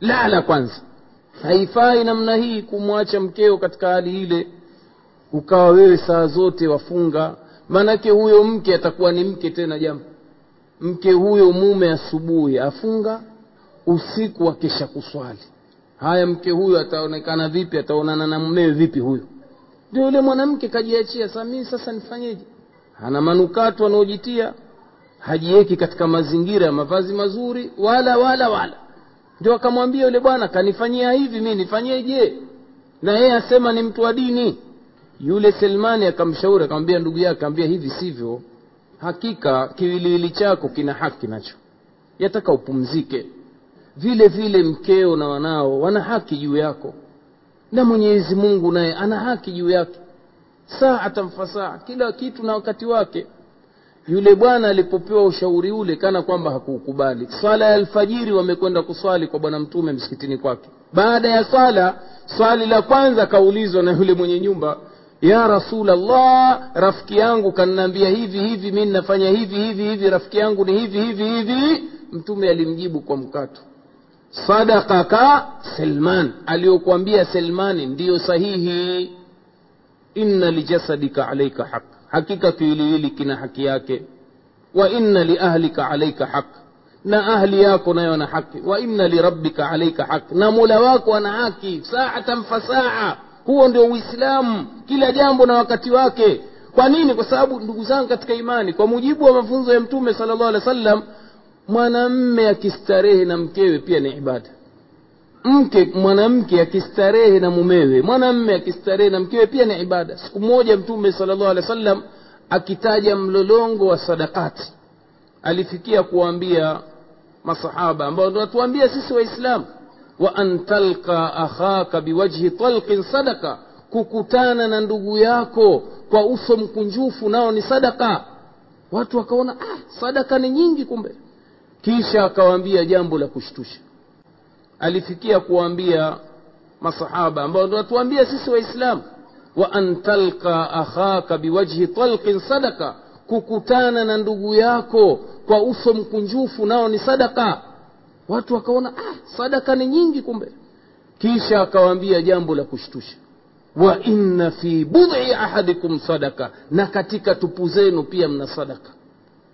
Lala kwanza. Haifai namna hii kumwacha mkeo katika hali ile ukawa wewe saa zote wafunga. Maanake huyo mke atakuwa ni mke tena jambo mke huyo mume asubuhi afunga usiku akesha kuswali. Haya mke huyo ataonekana vipi? Ataonana na mumewe vipi huyo ndio yule mwanamke kajiachia saa sasa nifanyeje? Ana manukato anaojitia hajiweki katika mazingira ya mavazi mazuri wala wala wala. Ndio akamwambia yule bwana kanifanyia hivi mi nifanyeje? Na yeye asema ni mtu wa dini. Yule selmani akamshauri akamwambia ndugu yake akamwambia hivi sivyo hakika kiwiliwili chako kina haki nacho. Yataka upumzike. Vile vile mkeo na wanao wana haki juu yako na mwenyezi mungu naye ana haki juu yake. Saatan fasaa kila kitu na wakati wake. Yule bwana alipopewa ushauri ule kana kwamba hakuukubali. Swala ya alfajiri wamekwenda kuswali kwa bwana mtume msikitini kwake. Baada ya swala swali la kwanza kaulizwa na yule mwenye nyumba ya rasulllah rafiki yangu kannaambia hivi hivi mi nafanya hivi hivi hivi rafiki yangu ni hivi hivi hivi. Mtume alimjibu kwa mkato sadakaka selman aliyokuambia selmani ndiyo sahihi. Inna lijasadika alaika haq. Hakika kiwiliwili kina haki yake. Wa inna liahlika alaika haq. Na ahli yako nayo ana haki. Wa inna lirabbika alaika haq. Na mola wako ana haki. Saatan fasaa huo ndio uislamu. Kila jambo na wakati wake. Kwa nini? Kwa sababu ndugu zangu katika imani kwa mujibu wa mafunzo ya mtume sala llahu alehi wa sallam mwanamme akistarehe na mkewe pia ni ibada. Mke mwanamke akistarehe na mumewe mwanamme akistarehe na mkewe pia ni ibada. Siku moja mtume sal llahu alehi wa sallam akitaja mlolongo wa sadakati alifikia kuwaambia masahaba ambao ndo watuambia sisi waislamu wa an akhaka biwajhi talqin sadaka kukutana na ndugu yako kwa uso mkunjufu nao ni sadaka watu wakaona ah, sadaka ni nyingi kumbe kisha akawaambia jambo la kushtusha. Alifikia kuwaambia masahaba ambao watuambia sisi waislamu wa an akhaka biwajhi talqin sadaka kukutana na ndugu yako kwa uso mkunjufu nao ni sadaka watu wakaona ah, sadaka ni nyingi kumbe. Kisha akawaambia jambo la kushtusha. Wa inna fi budhi ahadikum sadaka na katika tupu zenu pia mna sadaka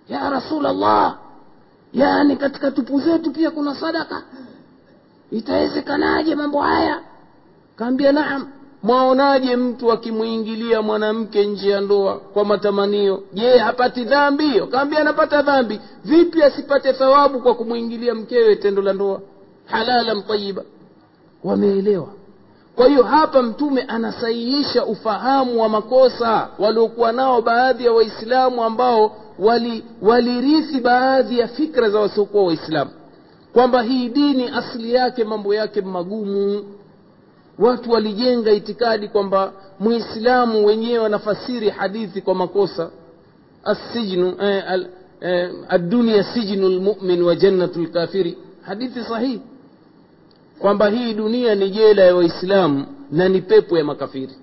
ya rasulllah yaani katika tupu zetu pia kuna sadaka. Itawezekanaje mambo haya? Kaambia naam. Mwaonaje mtu akimwingilia mwanamke nje ya ndoa kwa matamanio? Je hapati dhambi kaambia anapata dhambi. Vipi asipate thawabu kwa kumwingilia mkewe tendo la ndoa? Halalan tayiba wameelewa kwa hiyo hapa mtume anasahihisha ufahamu wa makosa waliokuwa nao baadhi ya waislamu ambao walirithi wali baadhi ya fikra za wasiokuwa waislamu. Kwamba hii dini asili yake mambo yake magumu. Watu walijenga itikadi kwamba muislamu wenyewe wanafasiri hadithi kwa makosa. Assijnu eh, al, eh, addunia sijnu lmumin wa jannatu lkafiri hadithi sahihi kwamba hii dunia ni jela ya waislamu na ni pepo ya makafiri.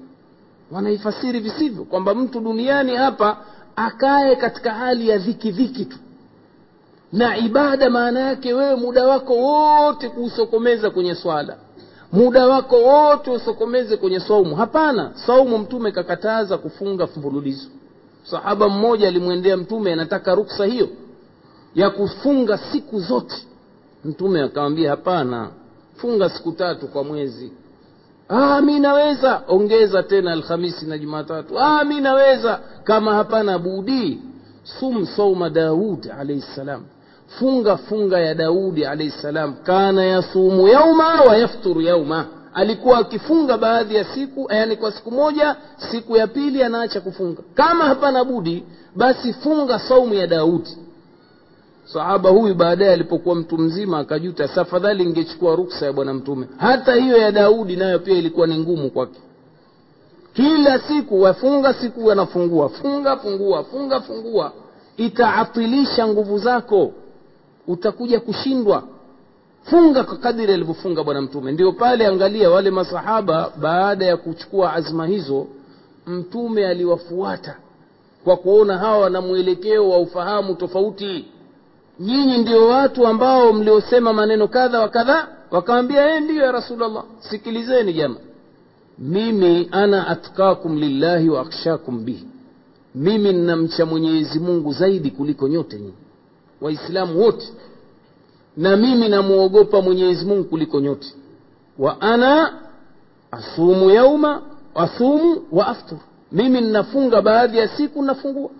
Wanaifasiri visivyo kwamba mtu duniani hapa akae katika hali ya dhiki dhiki tu. Na ibada maana yake wewe muda wako wote kuusokomeza kwenye swala. Muda wako wote usokomeze kwenye saumu. Hapana saumu mtume kakataza kufunga mfululizo. Sahaba mmoja alimwendea mtume anataka ruksa hiyo ya kufunga siku zote. Mtume akamwambia hapana funga siku tatu kwa mwezi. Ah, mi naweza. Ongeza tena alhamisi na jumatatu. Ah, mi naweza. Kama hapana budi sum sauma daud alaihi ssalam funga funga ya daudi alaihi ssalam kana yasumu yauma wa yafturu yauma. Alikuwa akifunga baadhi ya siku yani kwa siku moja siku ya pili anaacha kufunga. Kama hapana budi basi funga saumu ya daudi sahaba huyu baadaye alipokuwa mtu mzima akajuta safadhali ingechukua ruksa ya bwana mtume. Hata hiyo ya daudi nayo pia ilikuwa ni ngumu kwake. Kila siku wafunga siku wanafungua funga fungua funga fungua. Itaatilisha nguvu zako. Utakuja kushindwa. Funga kwa kadiri alivyofunga bwana mtume. Ndio pale angalia wale masahaba baada ya kuchukua azma hizo mtume aliwafuata kwa kuona hawa wana mwelekeo wa ufahamu tofauti nyinyi ndio watu ambao mliosema maneno kadha wa kadha wakawambia e ndiyo ya rasulllah sikilizeni jama mimi ana atkakum lillahi wa akhshakum bihi. Mimi ninamcha mwenyezi mungu zaidi kuliko nyote nyinyi. Waislamu wote. Na mimi namwogopa mwenyezi mungu kuliko nyote. Wa ana asumu yauma asumu wa aftur. Mimi ninafunga baadhi ya siku nafungua.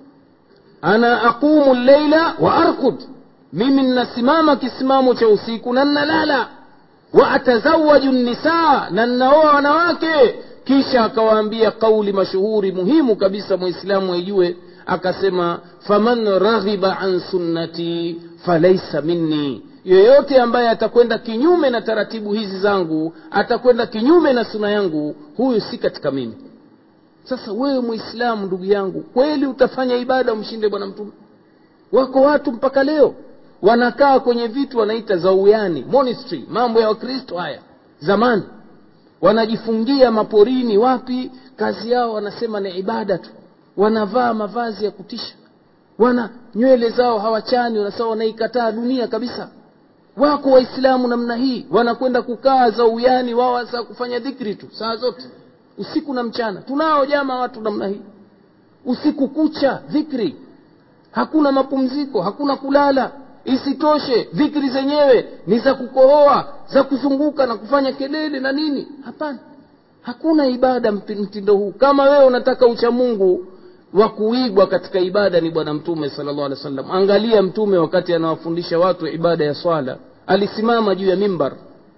Ana aqumu lleila wa arkud mimi ninasimama kisimamo cha usiku na nnalala wa atazawaju nisaa na nnaoa wanawake. Kisha akawaambia kauli mashuhuri muhimu kabisa mwislamu aijue. Akasema faman raghiba an sunnati falaisa minni. Yoyote ambaye atakwenda kinyume na taratibu hizi zangu atakwenda kinyume na suna yangu huyu si katika mimi. Sasa wewe mwislamu ndugu yangu kweli utafanya ibada umshinde bwana mtume? Wako watu mpaka leo wanakaa kwenye vitu wanaita zauyani monastery mambo ya wakristo haya zamani. Wanajifungia maporini wapi kazi yao wanasema ni ibada tu. Wanavaa mavazi ya kutisha. Wana nywele zao hawachani wanasema wanaikataa dunia kabisa. Wako waislamu namna hii wanakwenda kukaa zauyani wao hasa kufanya dhikri tu saa zote. Usiku na mchana. Tunao jama watu namna hii. Usiku kucha dhikri. Hakuna mapumziko hakuna kulala isitoshe dhikri zenyewe ni za kukohoa za kuzunguka na kufanya kelele na nini? Hapana. Hakuna ibada mtindo huu. Kama wewe unataka uchamungu wa kuigwa katika ibada ni bwana mtume salllah alih wa angalia mtume wakati anawafundisha watu ibada ya swala. Alisimama juu ya mimbar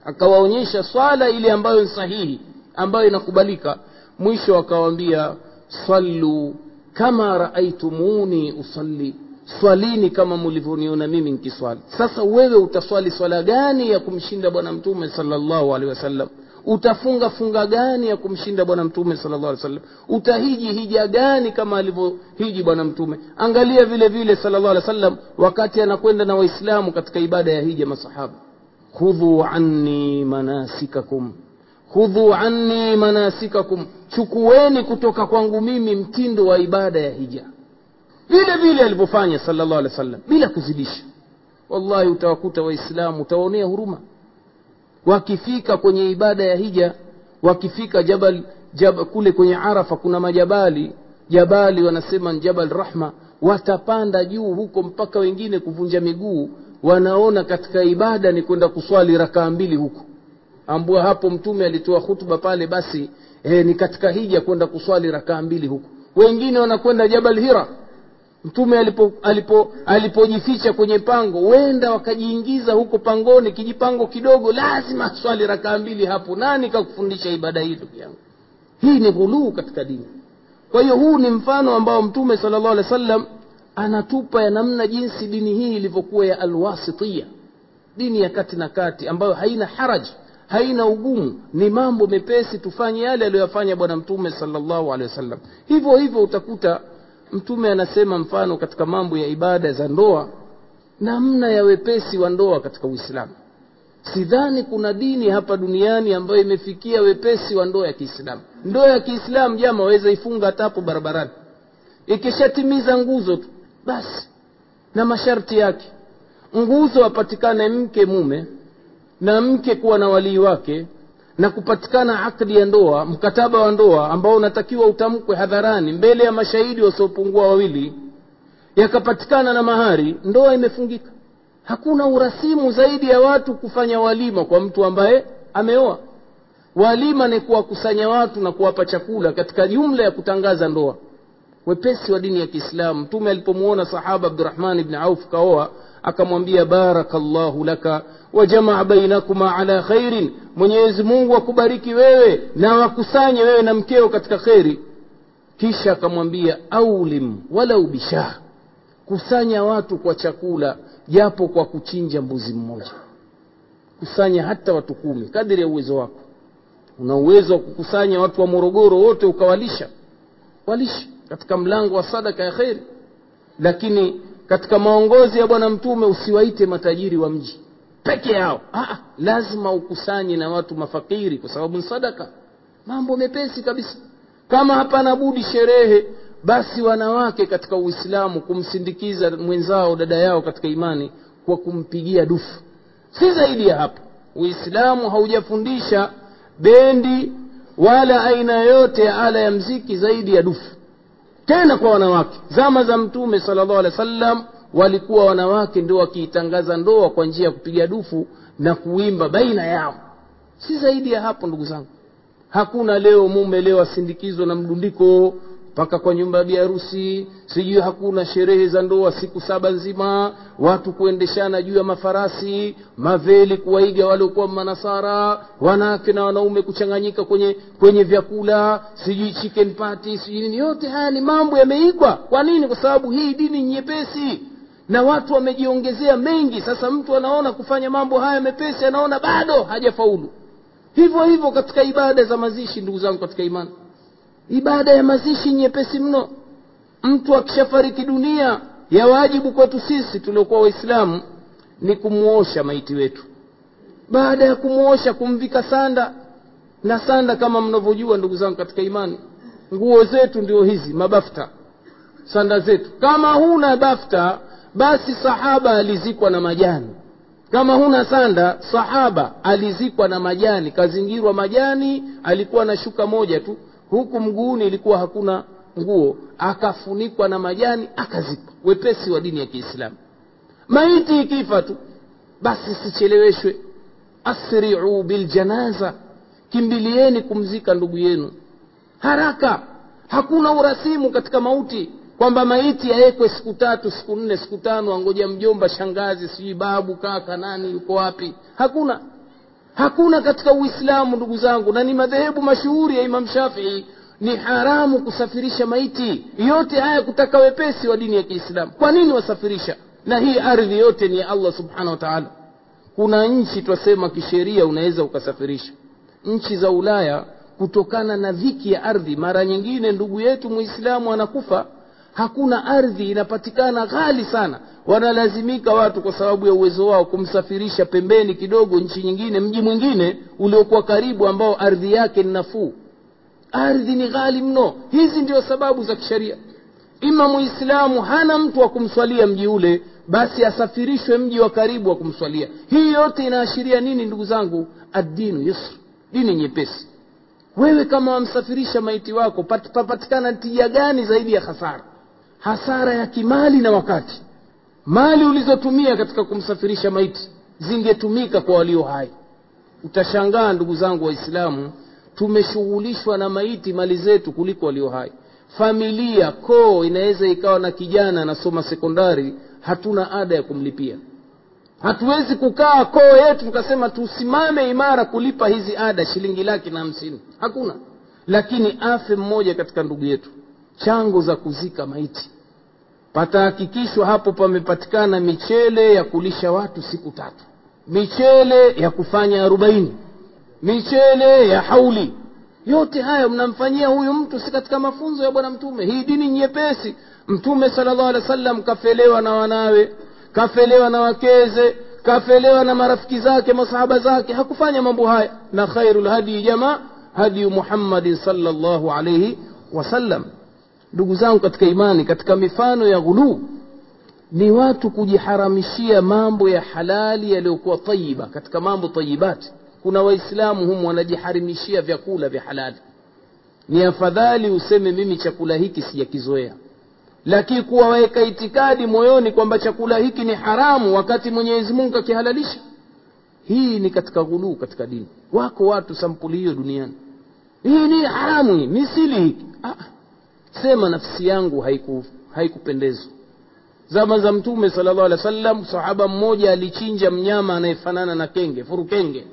akawaonyesha swala ile ambayo ni sahihi ambayo inakubalika. Mwisho akawaambia sallu kama raaitumuni usalli swalini kama mlivyoniona mimi nkiswali sasa wewe utaswali swala gani ya kumshinda bwana mtume salllahu alehi wasallam? Utafunga funga gani ya kumshinda bwana mtume sala llah alih wasallam? Utahiji hija gani kama alivyohiji bwana mtume? Angalia vile vile sala llah alih wasallam wakati anakwenda na waislamu katika ibada ya hija masahaba. Khudhu anni manasikakum. Khudhu anni manasikakum. Chukueni kutoka kwangu mimi mtindo wa ibada ya hija vile vile alivyofanya sallallahu alaihi wasallam bila kuzidisha. Wallahi utawakuta waislamu utawaonea huruma. Wakifika kwenye ibada ya hija wakifika jabal, jabal kule kwenye arafa kuna majabali. Jabali wanasema jabal rahma. Watapanda juu huko mpaka wengine kuvunja miguu. Wanaona katika ibada ni kwenda kuswali rakaa mbili huko. Ambua hapo mtume alitoa hutuba pale basi e, ni katika hija kwenda kuswali rakaa mbili huko. Wengine wanakwenda jabal hira mtume alipojificha alipo, alipo kwenye pango wenda wakajiingiza huko pangoni kijipango kidogo lazima swali rakaa mbili hapo nani kakufundisha ibada hii ndugu yangu? Hii ni ghuluu katika dini. Kwa hiyo huu ni mfano ambao mtume sala llahu alehi wa anatupa ya namna jinsi dini hii ilivyokuwa ya alwasitia dini ya kati na kati ambayo haina haraji haina ugumu. Ni mambo mepesi tufanye yale aliyoyafanya bwana mtume salllahu alehi wasallam. Hivyo hivyo utakuta mtume anasema mfano katika mambo ya ibada za ndoa namna ya wepesi wa ndoa katika uislamu. Sidhani kuna dini hapa duniani ambayo imefikia wepesi wa ndoa ya kiislamu. Ndoa ya kiislamu jama waweza ifunga hata hapo barabarani. Ikishatimiza nguzo tu basi na masharti yake. Nguzo apatikane mke mume na mke kuwa na walii wake na kupatikana akdi ya ndoa mkataba wa ndoa ambao unatakiwa utamkwe hadharani mbele ya mashahidi wasiopungua wawili yakapatikana na mahari ndoa imefungika. Hakuna urasimu zaidi ya watu kufanya walima kwa mtu ambaye ameoa. Walima ni kuwakusanya watu na kuwapa chakula katika jumla ya kutangaza ndoa. Wepesi wa dini ya kiislamu mtume alipomwona sahaba abdurahman bni auf kaoa akamwambia barakallahu laka wajamaa bainakuma ala khairin. Mwenyezi mungu akubariki wewe na wakusanye wewe na mkeo katika kheri. Kisha akamwambia aulim walau bishah kusanya watu kwa chakula japo kwa kuchinja mbuzi mmoja. Kusanya hata watu kumi kadiri ya uwezo wako. Una uwezo wa kukusanya watu wa morogoro wote ukawalisha. Walisha katika mlango wa sadaka ya kheri. Lakini katika maongozi ya bwana mtume usiwaite matajiri wa mji. Peke yao. Aa, lazima ukusanye na watu mafakiri kwa sababu ni sadaka. Mambo mepesi kabisa. Kama hapana budi sherehe basi wanawake katika uislamu kumsindikiza mwenzao dada yao katika imani kwa kumpigia dufu. Si zaidi ya hapo. Uislamu haujafundisha bendi wala aina yoyote ya ala ya mziki zaidi ya dufu tena kwa wanawake. Zama za mtume salllah alehi wa sallam walikuwa wanawake ndio wakiitangaza ndoa kwa njia ya kupiga dufu na kuimba baina yao. Si zaidi ya hapo ndugu zangu. Hakuna leo mume leo asindikizwa na mdundiko mpaka kwa nyumba ya biharusi sijui hakuna sherehe za ndoa siku saba nzima watu kuendeshana juu ya mafarasi maveli kuwaiga waliokuwa manasara wanawake na wanaume kuchanganyika kwenye kwenye vyakula sijui chicken party sijui nini. Yote haya ni mambo yameigwa. Kwa nini? Kwa sababu hii dini nyepesi. Na watu wamejiongezea mengi. Sasa mtu anaona kufanya mambo haya mepesi anaona bado hajafaulu. Hivyo hivyo katika ibada za mazishi ndugu zangu katika imani ibada ya mazishi nyepesi mno. Mtu akishafariki dunia ya wajibu kwetu sisi tuliokuwa waislamu ni kumwosha maiti wetu. Baada ya kumwosha kumvika sanda na sanda kama mnavyojua ndugu zangu katika imani nguo zetu ndio hizi mabafta. Sanda zetu. Kama huna bafta basi sahaba alizikwa na majani. Kama huna sanda sahaba alizikwa na majani. Kazingirwa majani alikuwa na shuka moja tu huku mguuni ilikuwa hakuna nguo akafunikwa na majani akazikwa wepesi wa dini ya kiislamu. Maiti ikifa tu basi sicheleweshwe asriu biljanaza kimbilieni kumzika ndugu yenu. Haraka hakuna urasimu katika mauti kwamba maiti awekwe siku tatu siku nne siku tano angoja mjomba shangazi sijui babu kaka nani yuko wapi. Hakuna hakuna katika uislamu ndugu zangu na ni madhehebu mashuhuri ya imam shafii ni haramu kusafirisha maiti. Yote haya kutaka wepesi wa dini ya kiislamu. Kwa nini wasafirisha? Na hii ardhi yote ni ya allah subhanahu wa taala. Kuna nchi twasema kisheria unaweza ukasafirisha. Nchi za ulaya kutokana na dhiki ya ardhi mara nyingine ndugu yetu muislamu anakufa hakuna ardhi inapatikana ghali sana. Wanalazimika watu kwa sababu ya uwezo wao kumsafirisha pembeni kidogo nchi nyingine mji mwingine uliokuwa karibu ambao ardhi yake ni nafuu. Ardhi ni ghali mno. Hizi ndio sababu za kisheria. Ima muislamu hana mtu wa kumswalia mji ule basi asafirishwe mji wa karibu wa kumswalia. Hii yote inaashiria nini ndugu zangu? Addinu yusr dini nyepesi. Wewe kama wamsafirisha maiti wako papatikana tija gani zaidi ya hasara hasara ya kimali na wakati. Mali ulizotumia katika kumsafirisha maiti zingetumika kwa walio hai. Utashangaa ndugu zangu waislamu tumeshughulishwa na maiti mali zetu kuliko walio hai. Familia koo inaweza ikawa na kijana anasoma sekondari hatuna ada ya kumlipia. Hatuwezi kukaa koo yetu tukasema tusimame imara kulipa hizi ada shilingi laki na hamsini. Hakuna. Lakini afe mmoja katika ndugu yetu chango za kuzika maiti. Patahakikishwa hapo pamepatikana michele ya kulisha watu siku tatu. Michele ya kufanya arobaini. Michele ya hauli. Yote haya mnamfanyia huyu mtu si katika mafunzo ya bwana mtume? Hii dini nyepesi. Mtume sala llahu alehi wa kafelewa na wanawe kafelewa na wakeze kafelewa na marafiki zake masahaba zake. Hakufanya mambo haya. Na khairu lhadii jamaa hadiyu muhammadin salllahu alaihi wasallam ndugu zangu katika imani katika mifano ya ghuluu ni watu kujiharamishia mambo ya halali yaliyokuwa tayiba katika mambo tayibati kuna waislamu humu wanajiharimishia vyakula vya halali. Ni afadhali useme mimi chakula hiki sijakizoea. Lakini kuwaweka itikadi moyoni kwamba chakula hiki ni haramu wakati mwenyezi mungu akihalalisha hii ni katika ghuluu katika dini. Wako watu sampuli hiyo duniani. Hii ni haramu hii ni sili hiki ah, sema nafsi yangu haiku haikupendezwa zama za mtume sala llahu alih wa sallam sahaba mmoja alichinja mnyama anayefanana na kenge furukenge.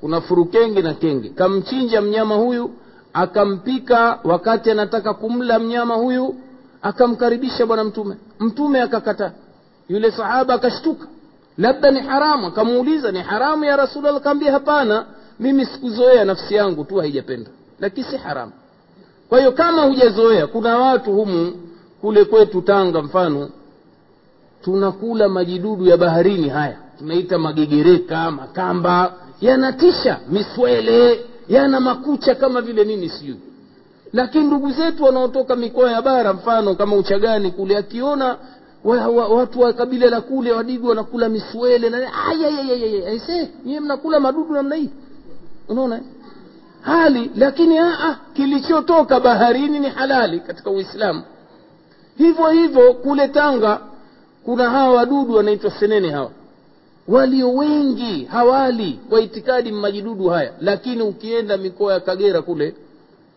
Kuna furukenge na kenge. Kamchinja mnyama huyu akampika wakati anataka kumla mnyama huyu akamkaribisha bwana mtume. Mtume akakataa yule sahaba akashtuka. Labda ni haramu. Akamuuliza ni haramu ya rasulullah? Akaambia hapana. Mimi sikuzoea nafsi yangu tu haijapenda lakini si haramu kwa hiyo kama hujazoea kuna watu humu kule kwetu tanga mfano tunakula majidudu ya baharini haya tunaita magegereka makamba yanatisha miswele yana makucha kama vile nini sijui lakini ndugu zetu wanaotoka mikoa ya bara mfano kama uchagani kule akiona wa, wa, watu wa kabila la kule wadigo wanakula miswele na aise nyiwe mnakula madudu namna hii unaona hali lakini aa, kilichotoka baharini ni halali katika uislamu. Hivyo hivyo kule tanga kuna hawa wadudu wanaitwa senene hawa. Walio wengi hawali kwa itikadi majidudu haya lakini ukienda mikoa ya kagera kule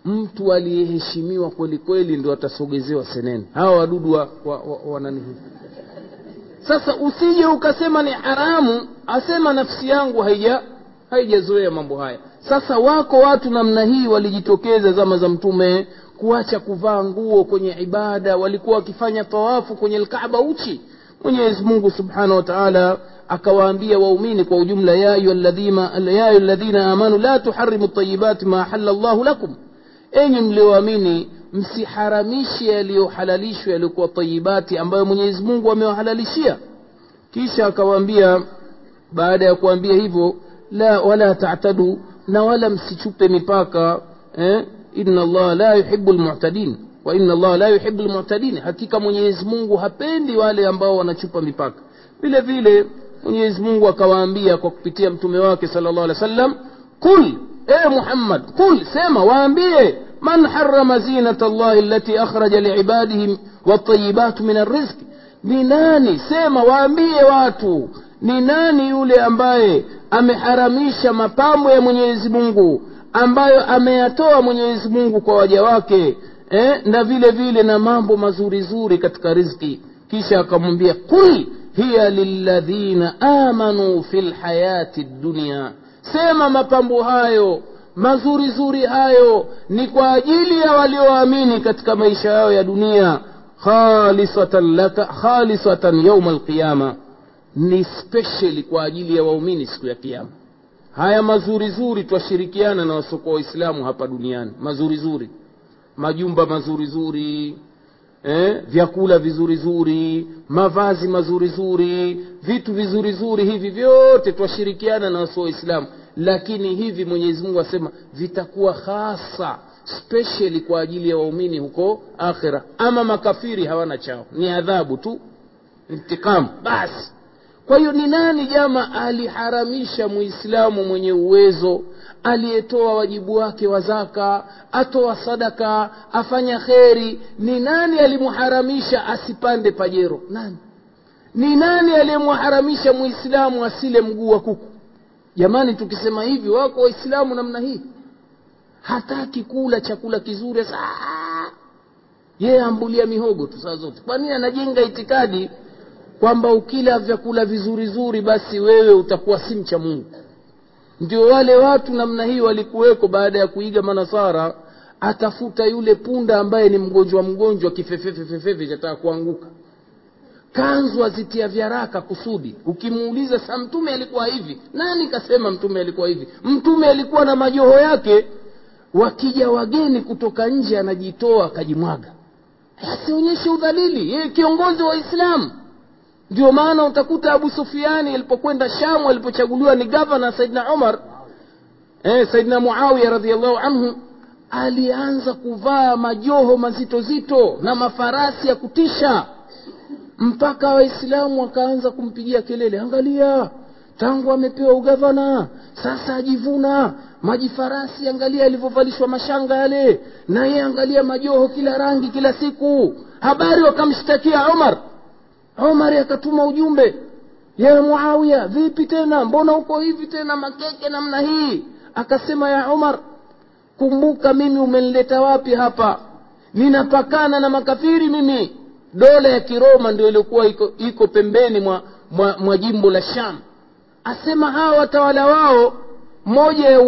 mtu aliyeheshimiwa kwelikweli ndo atasogezewa senene. Hawa wadudu wa, wa, wa, wa nani sasa usije ukasema ni haramu asema nafsi yangu haija haijazoea mambo haya sasa wako watu namna hii walijitokeza zama za mtume kuacha kuvaa nguo kwenye ibada walikuwa wakifanya tawafu kwenye lkaba uchi. Mwenyezi mungu subhanahu wa taala akawaambia waumini kwa ujumla ya ayuha amanu la tuharimu tayibati ma ahala llahu lakum. Enyi mlioamini msiharamishe yaliyohalalishwa yaliyokuwa tayibati ambayo mwenyezi mungu amewahalalishia. Kisha akawaambia baada ya kuambia hivyo la wala tatadu na wala msichupe mipaka eh? ina allaha la yuhibu lmutadin wa ina allaha la yuhibu lmutadin hakika mwenyezi mungu hapendi wale ambao wanachupa mipaka vile vile mwenyezi mungu akawaambia kwa kupitia mtume wake sala llahu alih wa sallam qul e muhammad qul sema waambie man harama zinata llahi allati akhraja liibadihim watayibatu min arrizqi ni nani sema waambie watu ni nani yule ambaye ameharamisha mapambo ya mwenyezi mungu ambayo ameyatoa mwenyezi mungu kwa waja wake eh, na vile vile na mambo mazuri zuri katika rizki kisha akamwambia qul hiya lilladhina amanu fi lhayati dunia sema mapambo hayo mazuri zuri hayo ni kwa ajili ya walioamini katika maisha yao ya dunia. Khalisatan laka khalisatan yauma alqiyama ni specially kwa ajili ya waumini siku ya kiama haya mazuri zuri twashirikiana na wasokoa waislamu hapa duniani. Mazuri zuri. Majumba mazuri zuri eh, vyakula vizuri zuri mavazi mazuri zuri vitu vizuri zuri hivi vyote twashirikiana na wasio waislamu. Lakini hivi mwenyezi mungu asema vitakuwa hasa specially kwa ajili ya waumini huko akhira ama makafiri hawana chao. Ni adhabu tu. Intikamu basi kwa hiyo ni nani jama aliharamisha muislamu mwenye uwezo aliyetoa wajibu wake wa zaka atoa sadaka afanya kheri? Ni nani alimuharamisha asipande pajero? Nani? Ni nani aliyemuharamisha muislamu asile mguu wa kuku? Jamani tukisema hivi wako waislamu namna hii? Hataki kula chakula kizuri yeye ambulia mihogo tu saa zote. Kwa nini anajenga itikadi kwamba ukila vyakula vizuri zuri basi wewe utakuwa si mcha mungu. Ndio wale watu namna hii walikuweko baada ya kuiga manasara atafuta yule punda ambaye ni mgonjwa mgonjwa kifefefefefe chataka kuanguka. Kanzu azitia vyaraka kusudi. Ukimuuliza sa mtume alikuwa hivi? Nani kasema mtume alikuwa hivi? Mtume alikuwa na majoho yake. Wakija wageni kutoka nje anajitoa akajimwaga. Asionyeshe udhalili. Yeye kiongozi wa islamu ndio maana utakuta abu sufiani alipokwenda shamu alipochaguliwa ni gavana saidna umar eh, saidna muawiya radiallahu anhu alianza kuvaa majoho mazito zito na mafarasi ya kutisha. Mpaka waislamu wakaanza kumpigia kelele angalia tangu amepewa ugavana sasa ajivuna. Majifarasi angalia alivyovalishwa mashanga yale. Na yeye angalia majoho kila rangi kila siku. Habari wakamshtakia umar umar akatuma ujumbe ya muawiya vipi tena? Mbona uko hivi tena makeke namna hii? Akasema ya umar kumbuka mimi umenileta wapi hapa? Ninapakana na makafiri mimi. Dola ya kiroma ndio ilikuwa iko, iko pembeni mwa, mwa, mwa jimbo la sham. Asema hawa watawala wao moja ya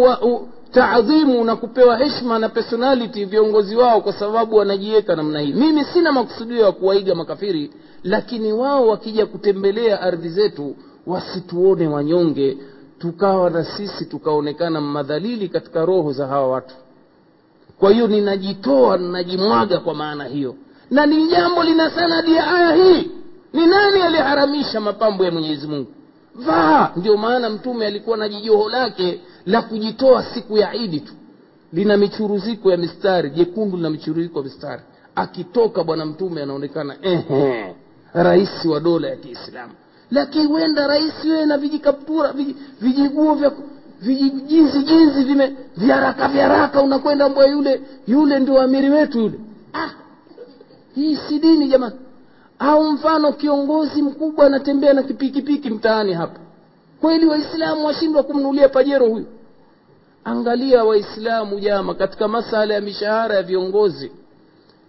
taadhimu na kupewa heshima na personality viongozi wao kwa sababu wanajiweka namna hii. Mimi sina makusudio ya kuwaiga makafiri lakini wao wakija kutembelea ardhi zetu wasituone wanyonge tukawa na sisi tukaonekana madhalili katika roho za hawa watu. Kwa hiyo ninajitoa ninajimwaga kwa maana hiyo. Na ni jambo lina sanadi ya aya hii. Ni nani aliharamisha mapambo ya mwenyezi mungu? Vaa ndio maana mtume alikuwa na jijoho lake la kujitoa siku ya idi tu. Lina michuruziko ya mistari jekundu lina michuruziko ya mistari. Akitoka bwana mtume anaonekana ehe rais wa dola ya kiislamu. Lakini huenda rais wewe na vijikaptura vijiguo vya vijinzi jinzi vime vyaraka vyaraka unakwenda mbwa yule yule ndio amiri wetu yule. Ah, hii si dini jamani au mfano kiongozi mkubwa anatembea na kipikipiki mtaani hapa kweli waislamu washindwa kumnulia pajero huyu? Angalia waislamu jama katika masala ya mishahara ya viongozi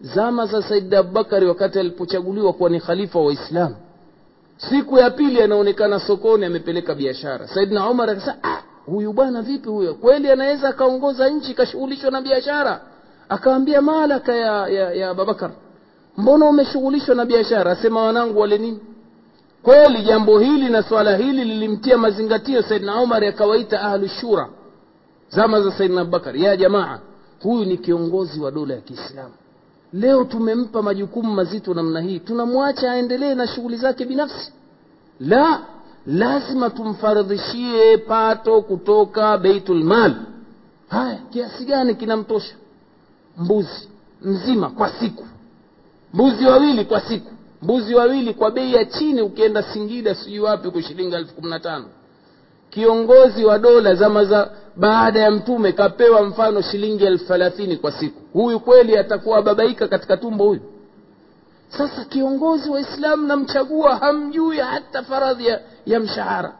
zama za saidi abubakari wakati alipochaguliwa kuwa ni khalifa wa waislamu siku ya pili anaonekana sokoni amepeleka biashara. Saidna umar akasema ah, huyu bwana vipi huyo? Kweli anaweza akaongoza nchi kashughulishwa na biashara? Akaambia malaka ya, ya, ya ababakar mbona umeshughulishwa na biashara? Asema wanangu wale nini kweli jambo hili na swala hili lilimtia mazingatio saidna umar akawaita ahlu shura. Zama za saidna abubakar. Ya jamaa huyu ni kiongozi wa dola ya kiislamu. Leo tumempa majukumu mazito namna hii. Tunamwacha aendelee na shughuli zake binafsi. La lazima tumfaradhishie pato kutoka beitulmal haya kiasi gani kinamtosha? Mbuzi mzima kwa siku. Mbuzi wawili kwa siku mbuzi wawili kwa bei ya chini ukienda singida sijui wapi kwa shilingi elfu kumi na tano. Kiongozi wa dola zama za baada ya mtume kapewa mfano shilingi elfu thelathini kwa siku. Huyu kweli atakuwa babaika katika tumbo huyu? Sasa kiongozi wa islamu namchagua hamjui hata faradhi ya, ya mshahara.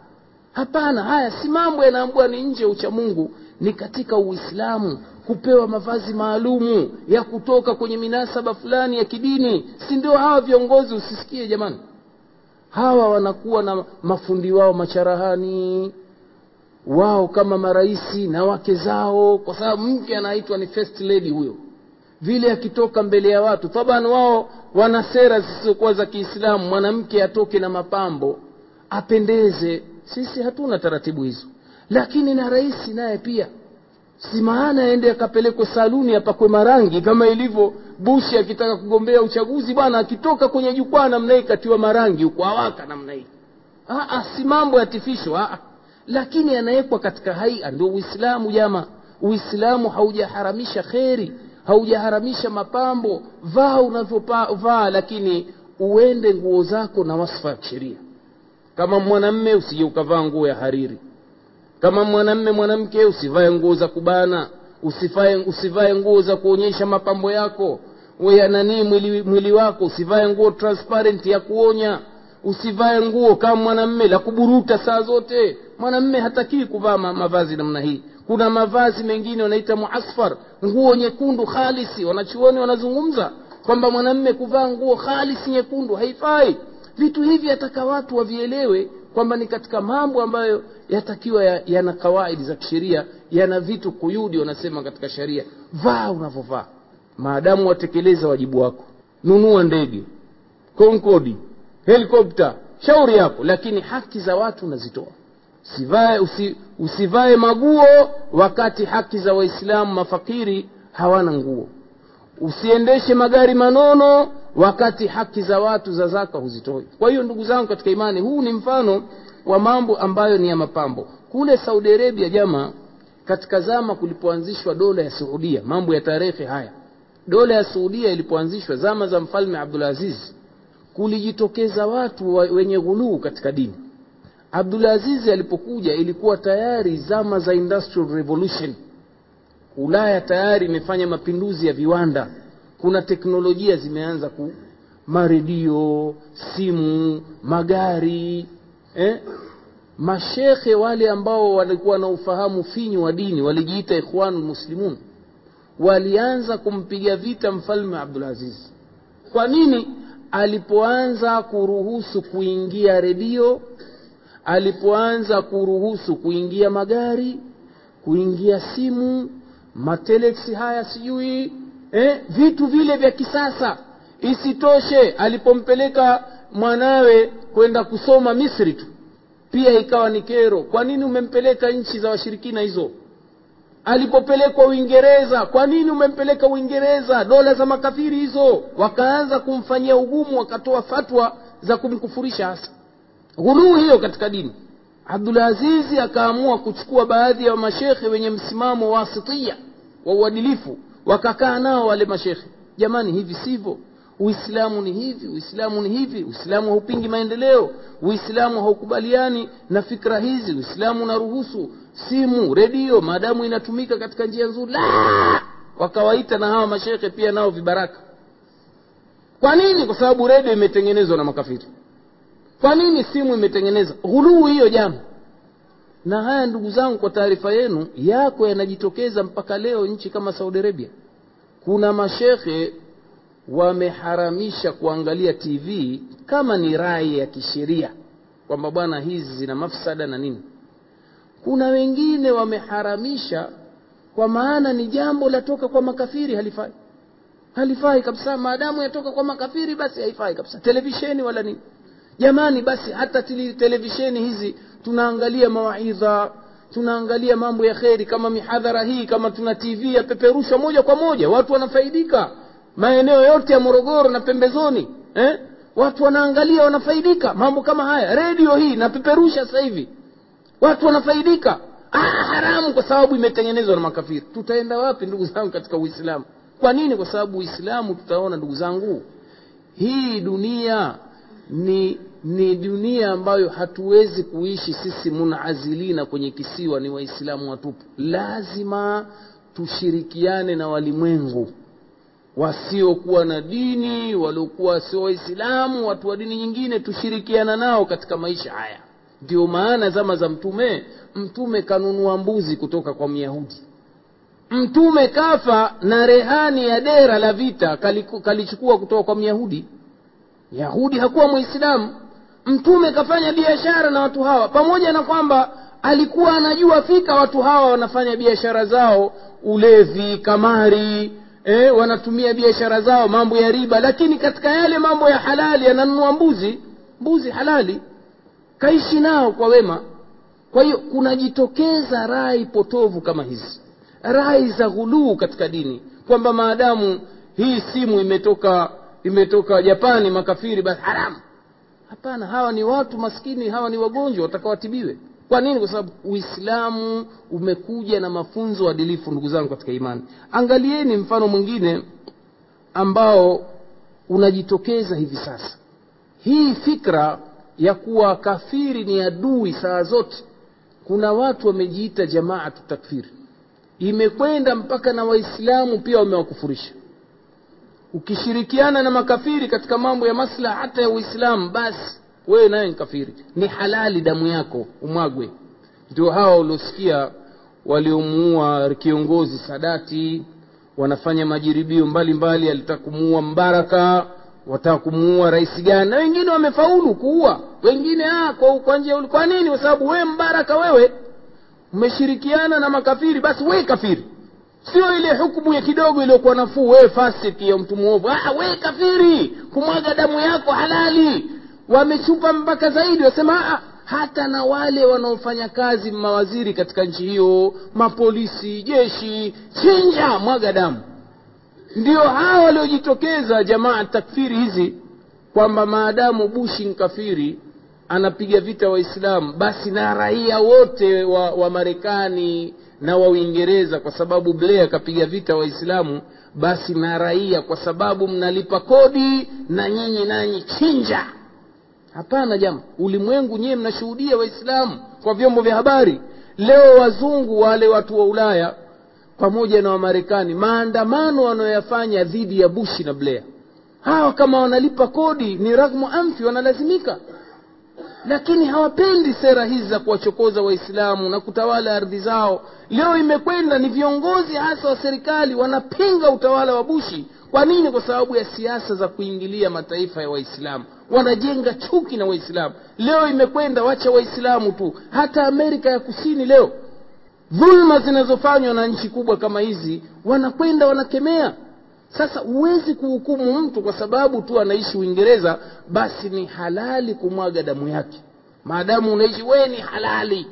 Hapana haya si mambo yanaambua ni nje ya uchamungu ni katika uislamu kupewa mavazi maalumu ya kutoka kwenye minasaba fulani ya kidini. Si ndio hawa viongozi? Usisikie jamani. Hawa wanakuwa na mafundi wao macharahani wao kama maraisi na wake zao kwa sababu mke anaitwa ni first lady huyo. Vile akitoka mbele ya watu taban wao wana sera zisizokuwa za kiislamu. Mwanamke atoke na mapambo apendeze. Sisi hatuna taratibu hizo. Lakini na rais naye pia si maana aende akapelekwe saluni apakwe marangi kama ilivyo bushi akitaka kugombea uchaguzi bwana akitoka kwenye jukwaa namna hii katiwa marangi huko namna hii. Si mambo yatifishwa lakini anawekwa katika haia ndio uislamu jama uislamu haujaharamisha kheri haujaharamisha mapambo. Vaa unavyovaa lakini uende nguo zako na wasfa ya kisheria. Kama mwanamme usije ukavaa nguo ya hariri kama mwanamme mwanamke usivae nguo za kubana usivae, nguo za kuonyesha mapambo yako. Weyananii mwili, mwili wako usivae nguo transparent ya kuonya. Usivae nguo kama mwanamme la kuburuta saa zote. Mwanamme hatakii kuvaa mavazi namna hii. Kuna mavazi mengine wanaita muasfar nguo nyekundu khalisi. Wanachuoni wanazungumza kwamba mwanamme kuvaa nguo khalisi nyekundu haifai. Vitu hivi ataka watu wavielewe kwamba ni katika mambo ambayo yatakiwa yana ya kawaidi za kisheria yana vitu kuyudi wanasema katika sheria. Vaa unavyovaa. Maadamu watekeleza wajibu wako. Nunua ndege konkodi helikopta shauri yako lakini haki za watu unazitoa. Usivae, usi, usivae maguo wakati haki za waislamu mafakiri hawana nguo. Usiendeshe magari manono wakati haki za watu za zaka huzitoi. Kwa hiyo ndugu zangu katika imani huu ni mfano wa mambo ambayo ni ya mapambo. Kule saudi arabia jama katika zama kulipoanzishwa dola ya Saudia mambo ya tarehe haya. Dola ya Saudia ilipoanzishwa zama za mfalme abdulaziz kulijitokeza watu wenye ghuluu katika dini. Abdulaziz alipokuja ilikuwa tayari zama za industrial revolution. Ulaya tayari imefanya mapinduzi ya viwanda. Kuna teknolojia zimeanza ku, maredio simu magari eh? mashekhe wale ambao walikuwa na ufahamu finyu wa dini walijiita ikhwanu lmuslimun walianza kumpiga vita mfalme abdulaziz kwa nini? Alipoanza kuruhusu kuingia redio alipoanza kuruhusu kuingia magari kuingia simu mateleksi haya sijui eh, vitu vile vya kisasa. Isitoshe alipompeleka mwanawe kwenda kusoma misri tu. Pia ikawa ni kero. Kwa nini umempeleka nchi za washirikina hizo? Alipopelekwa uingereza. Kwa nini umempeleka uingereza? Dola za makafiri hizo. Wakaanza kumfanyia ugumu wakatoa fatwa za kumkufurisha hasa ghuluu hiyo katika dini. Abdulazizi akaamua kuchukua baadhi ya mashekhe wenye msimamo wasitia wa uadilifu wakakaa nao wale mashekhe. Jamani hivi sivyo uislamu ni hivi uislamu ni hivi uislamu haupingi maendeleo uislamu haukubaliani na fikra hizi uislamu unaruhusu simu redio maadamu inatumika katika njia nzuri. La! Wakawaita na hawa mashekhe pia nao vibaraka. Kwa nini? Kwa sababu redio imetengenezwa na makafiri. Kwa nini simu imetengeneza huluu hiyo jama na haya ndugu zangu kwa taarifa yenu yako yanajitokeza mpaka leo nchi kama saudi arabia. Kuna mashekhe wameharamisha kuangalia tv kama ni rai ya kisheria kwamba bwana hizi zina mafsada na nini. Kuna wengine wameharamisha kwa maana ni jambo latoka kwa makafiri halifai. Halifai kabisa. Maadamu yatoka kwa makafiri basi haifai kabisa. Televisheni wala nini. Jamani basi hata televisheni hizi tunaangalia mawaidha tunaangalia mambo ya kheri kama mihadhara hii kama tuna tv yapeperushwa moja kwa moja watu wanafaidika maeneo yote ya morogoro na pembezoni eh? watu wanaangalia wanafaidika. Mambo kama haya. Redio hii napeperusha sasa hivi. Watu wanafaidika. Ah, haramu kwa sababu imetengenezwa na makafiri. Tutaenda wapi ndugu zangu katika uislamu? Kwa nini? Kwa sababu uislamu tutaona ndugu zangu hii dunia ni ni dunia ambayo hatuwezi kuishi sisi munazilina kwenye kisiwa ni waislamu watupu. Lazima tushirikiane na walimwengu wasiokuwa na dini waliokuwa sio waislamu watu wa dini nyingine tushirikiana nao katika maisha haya. Ndio maana zama za mtume mtume kanunua mbuzi kutoka kwa myahudi. Mtume kafa na rehani ya dera la vita kalichukua kutoka kwa myahudi. Yahudi hakuwa mwislamu. Mtume kafanya biashara na watu hawa pamoja na kwamba alikuwa anajua fika watu hawa wanafanya biashara zao ulevi kamari eh, wanatumia biashara zao mambo ya riba lakini katika yale mambo ya halali yananunua mbuzi mbuzi halali. Kaishi nao kwa wema. Kwa hiyo kunajitokeza rai potovu kama hizi rai za ghuluu katika dini kwamba maadamu hii simu imetoka imetoka japani makafiri basi haramu. Hapana hawa ni watu maskini hawa ni wagonjwa watakawatibiwe kwa nini? Kwa sababu uislamu umekuja na mafunzo adilifu ndugu zangu katika imani. Angalieni mfano mwingine ambao unajitokeza hivi sasa. Hii fikra ya kuwa kafiri ni adui saa zote kuna watu wamejiita jamaatu takfiri. Imekwenda mpaka na waislamu pia wamewakufurisha. Ukishirikiana na makafiri katika mambo ya maslaha hata ya uislamu basi wewe naye ni kafiri. Ni halali damu yako umwagwe. Ndio hawa uliosikia waliomuua kiongozi sadati. Wanafanya majaribio mbalimbali alitaka kumuua mbaraka wataka kumuua rais gani? Na wengine wamefaulu kuua. Wengine ah, kwa, kwa njia kwa nini? Kwa sababu wewe mbaraka wewe umeshirikiana na makafiri basi wewe kafiri. Sio ile hukumu ya kidogo iliyokuwa nafuu wewe fasiki ya mtu mwovu. Ah, kafiri kumwaga damu yako halali wamechupa mpaka zaidi wasema ah, hata na wale wanaofanya kazi mawaziri katika nchi hiyo mapolisi jeshi chinja mwaga damu. Ndio hawa waliojitokeza jamaa takfiri hizi kwamba maadamu bushi nkafiri anapiga vita waislamu basi na raia wote wa, wa marekani na wa uingereza kwa sababu blair akapiga vita waislamu basi na raia kwa sababu mnalipa kodi na nyinyi nanyi chinja hapana jama ulimwengu nyiwe mnashuhudia waislamu kwa vyombo vya habari. Leo wazungu wale watu wa ulaya pamoja na wamarekani maandamano wanayoyafanya dhidi ya bushi na blair. Hawa kama wanalipa kodi ni raghmu amfi wanalazimika lakini hawapendi sera hizi za kuwachokoza waislamu na kutawala ardhi zao. Leo imekwenda ni viongozi hasa wa serikali wanapinga utawala wa bushi kwa nini? Kwa sababu ya siasa za kuingilia mataifa ya waislamu. Wanajenga chuki na waislamu. Leo imekwenda wacha waislamu tu. Hata amerika ya kusini leo dhulma zinazofanywa na nchi kubwa kama hizi wanakwenda wanakemea sasa huwezi kuhukumu mtu kwa sababu tu anaishi uingereza basi ni halali kumwaga damu yake. Maadamu unaishi wee ni halali.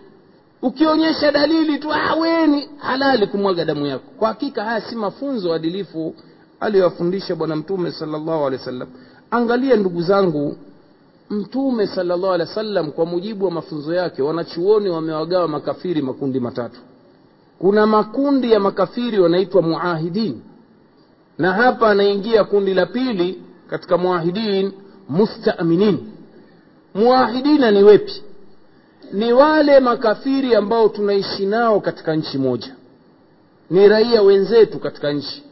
Ukionyesha dalili tu ah, wee ni halali kumwaga damu yako. Kwa hakika haya si mafunzo adilifu aliyowafundisha bwana mtume salllahu angalia ndugu zangu mtume salllahu kwa mujibu wa mafunzo yake wanachuoni wamewagawa makafiri makundi matatu. Kuna makundi ya makafiri wanaitwa muahidin na hapa anaingia kundi la pili katika muahidin mustaminin. Muahidina ni wepi? Ni wale makafiri ambao tunaishi nao katika nchi moja. Ni raia wenzetu katika nchi.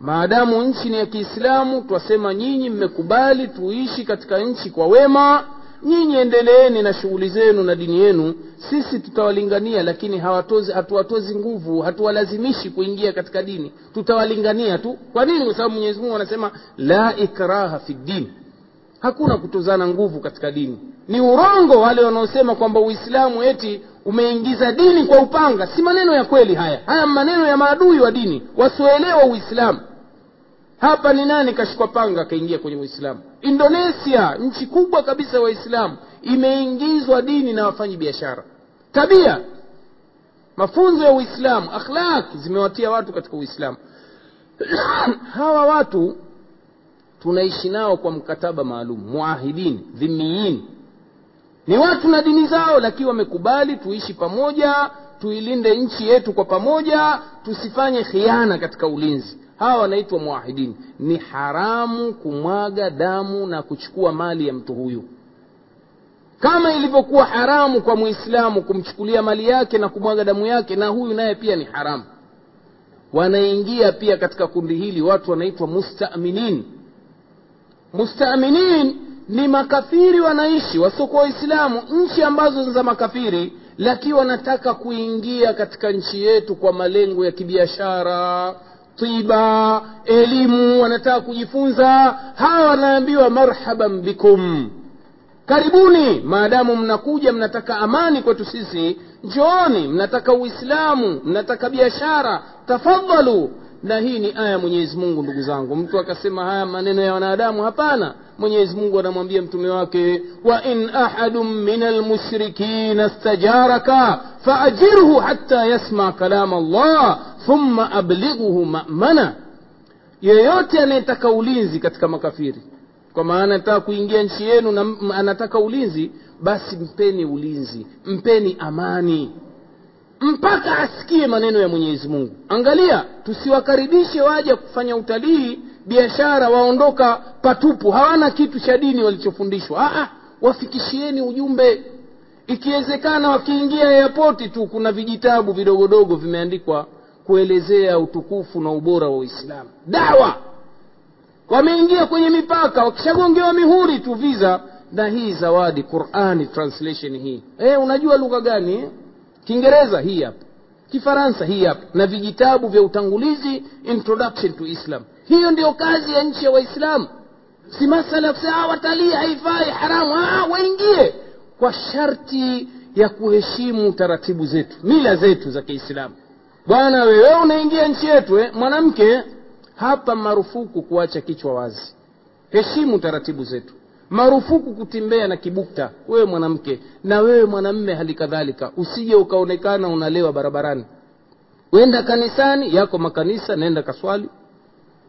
Maadamu nchi ni ya kiislamu twasema nyinyi mmekubali tuishi katika nchi kwa wema nyinyi endeleeni na shughuli zenu na dini yenu. Sisi tutawalingania lakini hawatozi hatuwatozi nguvu hatuwalazimishi kuingia katika dini. Tutawalingania tu. Kwa nini? Kwa sababu mwenyezi mungu anasema la ikraha fi ddin hakuna kutozana nguvu katika dini. Ni urongo wale wanaosema kwamba uislamu eti umeingiza dini kwa upanga. Si maneno ya kweli haya. Haya maneno ya maadui wa dini wasioelewa uislamu. Hapa ni nani kashikwa panga akaingia kwenye uislamu indonesia nchi kubwa kabisa ya waislamu imeingizwa dini na wafanyi biashara. Tabia. Mafunzo ya uislamu akhlaq zimewatia watu katika uislamu. Hawa watu tunaishi nao kwa mkataba maalum muahidin dhimiin ni watu na dini zao lakini wamekubali tuishi pamoja tuilinde nchi yetu kwa pamoja tusifanye khiana katika ulinzi hawa wanaitwa muahidin ni haramu kumwaga damu na kuchukua mali ya mtu huyu. Kama ilivyokuwa haramu kwa muislamu kumchukulia mali yake na kumwaga damu yake na huyu naye pia ni haramu. Wanaingia pia katika kundi hili watu wanaitwa mustaminin. Mustaminin ni makafiri wanaishi wasiokuwa waislamu nchi ambazo ni za makafiri lakini wanataka kuingia katika nchi yetu kwa malengo ya kibiashara tiba elimu wanataka kujifunza hawa wanaambiwa marhaban bikum. Karibuni maadamu mnakuja mnataka amani kwetu sisi njooni mnataka uislamu mnataka biashara tafadhalu. Na hii ni aya mwenyezi mungu ndugu zangu. Mtu akasema haya maneno ya wanadamu hapana mwenyezi mungu anamwambia mtume wake wa in ahadun min almushrikina stajaraka faajirhu hatta yasma kalama allah thumma ablighuhu mamana. Yeyote anayetaka ulinzi katika makafiri kwa maana anataka kuingia nchi yenu na anataka ulinzi basi mpeni ulinzi mpeni amani mpaka asikie maneno ya mwenyezi mungu. Angalia tusiwakaribishe waje kufanya utalii biashara waondoka patupu hawana kitu cha dini walichofundishwa. Wafikishieni ujumbe. Ikiwezekana wakiingia yapoti tu kuna vijitabu vidogodogo vimeandikwa kuelezea utukufu na ubora wa uislamu. Dawa! Wameingia kwenye mipaka wakishagongewa mihuri tu visa. Na hii zawadi qurani translation hii. E, unajua lugha gani eh? kiingereza hii hapa. Kifaransa hii hapa. Na vijitabu vya utangulizi introduction to islam hiyo ndio kazi ya nchi ya waislamu. Si masala ya kusema watalii haifai haramu. Ah, waingie kwa sharti ya kuheshimu taratibu zetu mila zetu za kiislamu. Bwana wewe unaingia nchi yetu eh? mwanamke hapa marufuku kuacha kichwa wazi. Heshimu taratibu zetu. Marufuku kutembea na kibukta wewe mwanamke. Na wewe mwanamme hali kadhalika. Usije ukaonekana unalewa barabarani. Wenda kanisani yako makanisa nenda kaswali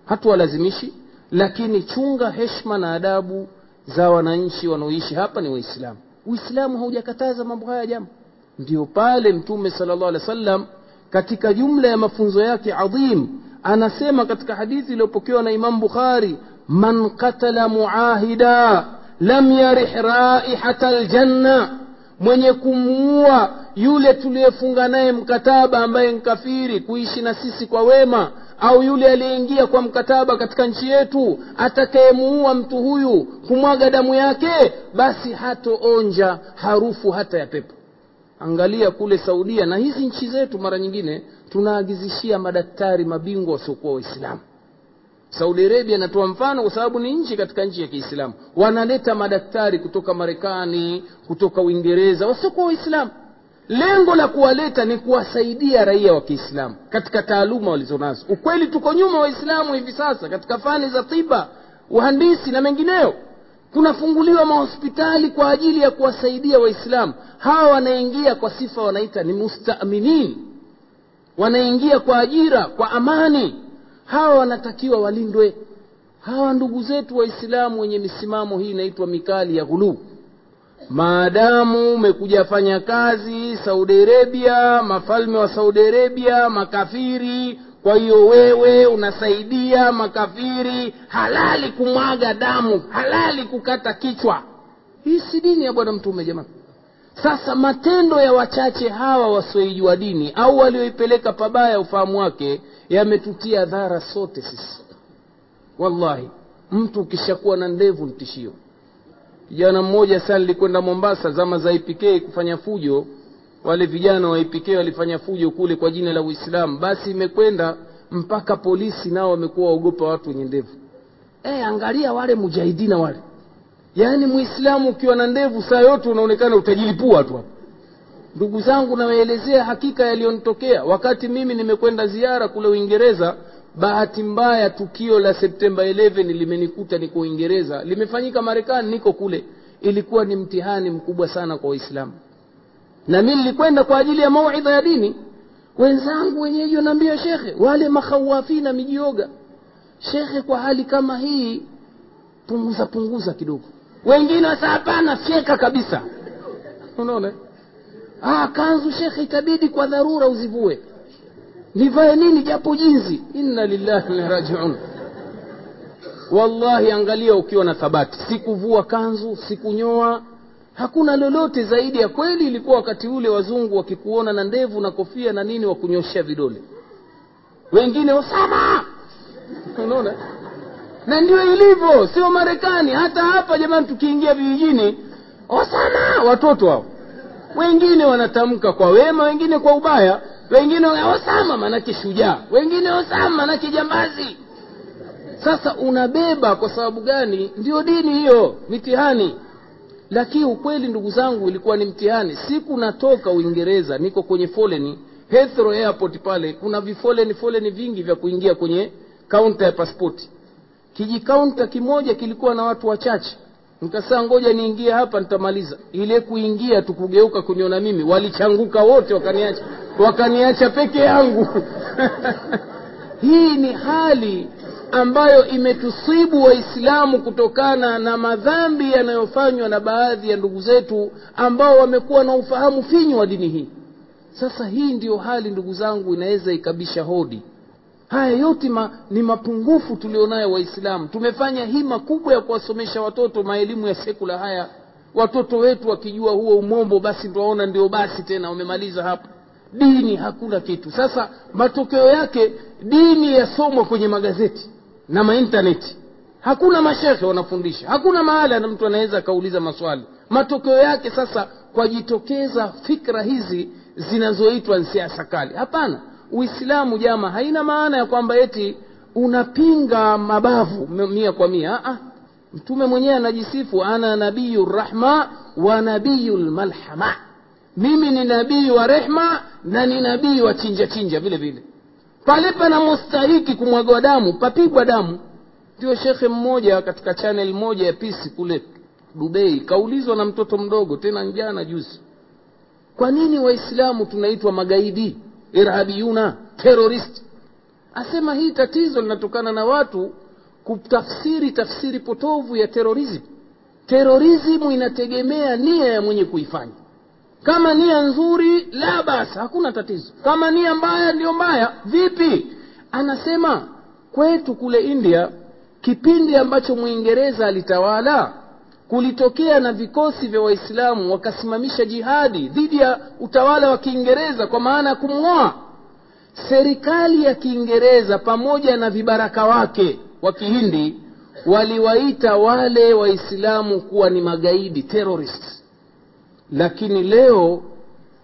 hatuwalazimishi lakini chunga heshma na adabu za wananchi wanaoishi hapa ni waislamu. Uislamu haujakataza mambo haya jambo. Ndio pale mtume sala llahu alehi wa sallam katika jumla ya mafunzo yake adhim anasema katika hadithi iliyopokewa na imamu bukhari man qatala muahida lam yarih raihata ljanna mwenye kumuua yule tuliyefunga naye mkataba ambaye nkafiri kuishi na sisi kwa wema au yule aliyeingia kwa mkataba katika nchi yetu atakayemuua mtu huyu kumwaga damu yake basi hatoonja harufu hata ya pepo. Angalia kule saudia na hizi nchi zetu mara nyingine tunaagizishia madaktari mabingwa wasiokuwa waislamu. Saudi arabia inatoa mfano kwa sababu ni nchi katika nchi ya kiislamu. Wanaleta madaktari kutoka marekani kutoka uingereza wasiokuwa waislamu lengo la kuwaleta ni kuwasaidia raia wa kiislamu katika taaluma walizonazo ukweli tuko nyuma waislamu hivi sasa katika fani za tiba uhandisi na mengineyo kunafunguliwa mahospitali kwa ajili ya kuwasaidia waislamu. Hawa wanaingia kwa sifa wanaita ni mustaminin wanaingia kwa ajira kwa amani. Hawa wanatakiwa walindwe. Hawa ndugu zetu waislamu wenye misimamo hii inaitwa mikali ya ghuluu maadamu umekuja fanya kazi saudi arabia mafalme wa saudi arabia makafiri. Kwa hiyo wewe unasaidia makafiri halali kumwaga damu halali kukata kichwa. Hii si dini ya bwana mtume jamani sasa matendo ya wachache hawa wasioijua dini au walioipeleka pabaya ufahamu wake yametutia dhara sote sisi. Wallahi mtu ukishakuwa na ndevu ntishio kijana mmoja sana nilikwenda mombasa zama za ipk kufanya fujo. Wale vijana wa ipk walifanya fujo kule kwa jina la uislamu. Basi imekwenda mpaka polisi nao wamekuwa waogopa watu wenye ndevu. E, angalia wale mujahidina wale. Yaani muislamu ukiwa na ndevu saa yote unaonekana utajilipua tu hapo ndugu zangu nawaelezea hakika yaliyonitokea. Wakati mimi nimekwenda ziara kule uingereza bahati mbaya tukio la septemba 11 limenikuta niko uingereza. Limefanyika marekani niko kule. Ilikuwa ni mtihani mkubwa sana kwa waislamu. Na mi nilikwenda kwa ajili ya mauidha ya dini. Wenzangu wenyeji wanaambia shekhe wale makhawafina mijioga. Shekhe kwa hali kama hii punguza punguza kidogo. Wengine wasa hapana fyeka kabisa. Unaona? Ah, kanzu shekhe itabidi kwa dharura uzivue nivae nini japo jinzi inna lillahi wa rajiun. Wallahi angalia ukiwa na thabati. Sikuvua kanzu sikunyoa. Hakuna lolote zaidi ya kweli. Ilikuwa wakati ule wazungu wakikuona na ndevu na kofia na nini wakunyoshea vidole. Wengine osama! Unaona? Na ndio ilivyo. Sio marekani. Hata hapa jamani tukiingia vijijini osama! Watoto hao. Wengine wanatamka kwa wema wengine kwa ubaya wengine osama manake shujaa. Wengine osama manake jambazi. Sasa unabeba kwa sababu gani? Ndio dini hiyo mitihani. Lakini ukweli ndugu zangu ilikuwa ni mtihani. Siku natoka uingereza niko kwenye foleni Heathrow airport pale kuna vifoleni foleni vingi vya kuingia kwenye kaunta ya paspoti kijikaunta kimoja kilikuwa na watu wachache. Nikasaa ngoja niingie hapa nitamaliza. Ile kuingia tukugeuka kuniona mimi walichanguka wote wakaniacha wakaniacha peke yangu. Hii ni hali ambayo imetusibu waislamu kutokana na madhambi yanayofanywa na baadhi ya ndugu zetu ambao wamekuwa na ufahamu finyu wa dini hii. Sasa hii ndiyo hali ndugu zangu inaweza ikabisha hodi. Haya yote ma, ni mapungufu tulionayo waislamu. Tumefanya hima kubwa ya kuwasomesha watoto maelimu ya sekula haya. Watoto wetu wakijua huo umombo basi twaona ndio basi tena wamemaliza hapo dini hakuna kitu. Sasa matokeo yake dini yasomwa kwenye magazeti na maintaneti. Hakuna mashekhe wanafundisha. Hakuna mahala na mtu anaweza akauliza maswali. Matokeo yake sasa kwajitokeza fikra hizi zinazoitwa siasa kali. Hapana. Uislamu jama haina maana ya kwamba eti unapinga mabavu mia kwa mia. Aa, mtume mwenyewe anajisifu ana nabiyu rahma wa nabiyu lmalhama mimi ni nabii wa rehma na ni nabii wa chinja chinja vile vile. Pale panamostahiki kumwagwa damu papigwa damu. Ndio shekhe mmoja katika chanel moja ya pisi kule dubei kaulizwa na mtoto mdogo tena njana juzi. Kwa nini waislamu tunaitwa magaidi irhabiyuna terorist asema hii tatizo linatokana na watu kutafsiri tafsiri potovu ya terorism terorismu inategemea nia ya mwenye kuifanya kama nia nzuri la basi hakuna tatizo. Kama nia mbaya ndio mbaya. Vipi? Anasema kwetu kule india kipindi ambacho mwingereza alitawala kulitokea na vikosi vya waislamu wakasimamisha jihadi dhidi ya utawala wa kiingereza kwa maana ya kumng'oa. Serikali ya kiingereza pamoja na vibaraka wake wa kihindi waliwaita wale waislamu kuwa ni magaidi terrorist lakini leo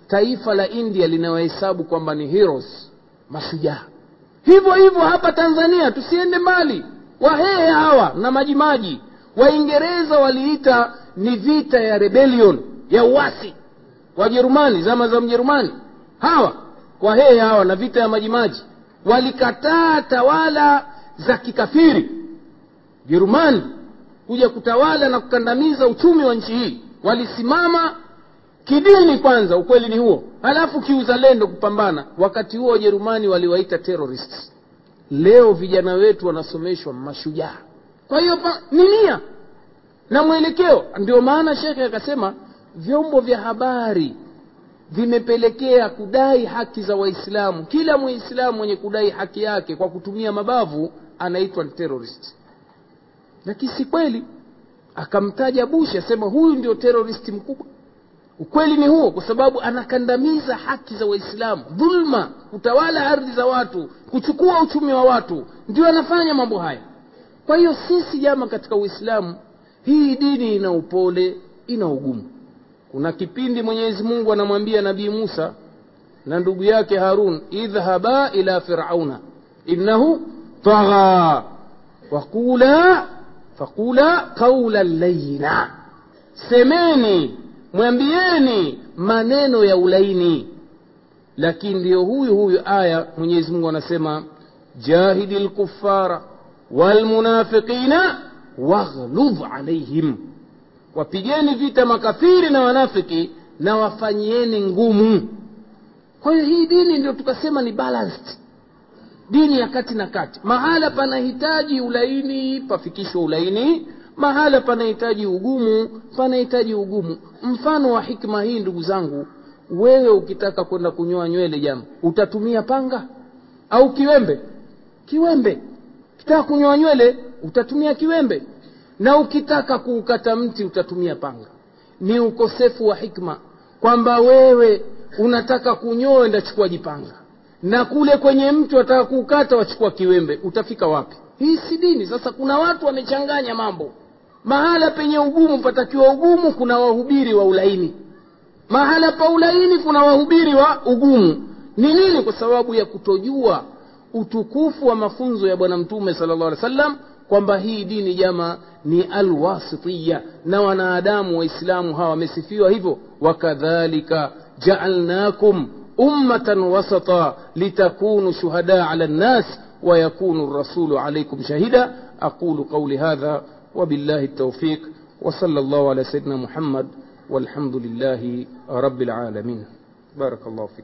taifa la india linawahesabu kwamba ni heroes mashujaa. Hivyo hivyo hapa tanzania tusiende mbali. Wahehe hawa na majimaji. Waingereza waliita ni vita ya rebellion ya uwasi wajerumani zama za mjerumani. Hawa wahehe hawa na vita ya majimaji. Walikataa tawala za kikafiri. Jerumani kuja kutawala na kukandamiza uchumi wa nchi hii. Walisimama kidini kwanza ukweli ni huo. Halafu kiuzalendo kupambana. Wakati huo wajerumani waliwaita terrorists. Leo vijana wetu wanasomeshwa mashujaa. Kwa hiyo ni nia na mwelekeo. Ndio maana shekhe akasema vyombo vya habari vimepelekea kudai haki za waislamu. Kila mwislamu mwenye kudai haki yake kwa kutumia mabavu anaitwa terrorist. Lakini si kweli. Akamtaja bushi asema huyu ndio terroristi mkubwa ukweli ni huo kwa sababu anakandamiza haki za waislamu. Dhulma kutawala ardhi za watu kuchukua uchumi wa watu ndio anafanya mambo haya. Kwa hiyo sisi jama katika uislamu hii dini ina upole ina ugumu. Kuna kipindi mwenyezi mungu anamwambia nabii musa na ndugu yake harun idhhaba ila firauna innahu tagha waqula faqula qaulan layina semeni mwambieni maneno ya ulaini. Lakini ndiyo huyu huyu aya mwenyezi mungu anasema jahidi lkufara walmunafiqina waghludh alaihim wapigeni vita makafiri na wanafiki na wafanyieni ngumu. Kwa hiyo hii dini ndio tukasema ni balanced. Dini ya kati na kati. Mahala panahitaji ulaini pafikishwa ulaini mahala panahitaji ugumu panahitaji ugumu. Mfano wa hikma hii ndugu zangu wewe ukitaka kwenda kunyoa nywele jama utatumia panga au kiwembe? Kiwembe. Ukitaka kunyoa nywele utatumia kiwembe. Na ukitaka kuukata mti utatumia panga. Ni ukosefu wa hikma kwamba wewe unataka kunyoa ndachukua jipanga. Na kule kwenye mti wataka kuukata wachukua kiwembe. Utafika wapi? Hii si dini. Sasa kuna watu wamechanganya mambo mahala penye ugumu patakiwa ugumu kuna wahubiri wa ulaini mahala pa ulaini kuna wahubiri wa ugumu ni nini kwa sababu ya kutojua utukufu wa mafunzo ya bwana mtume sala llah alih wasallam kwamba hii dini jama ni alwasitiya na wanadamu waislamu hawa wamesifiwa hivyo wakadhalika jaalnakum ummatan wasata litakunu shuhada ala nnas ويكون الرسول عليكم شهيدا أقول قولي هذا وبالله التوفيق وصلى الله على سيدنا محمد والحمد لله رب العالمين. بارك الله فيك.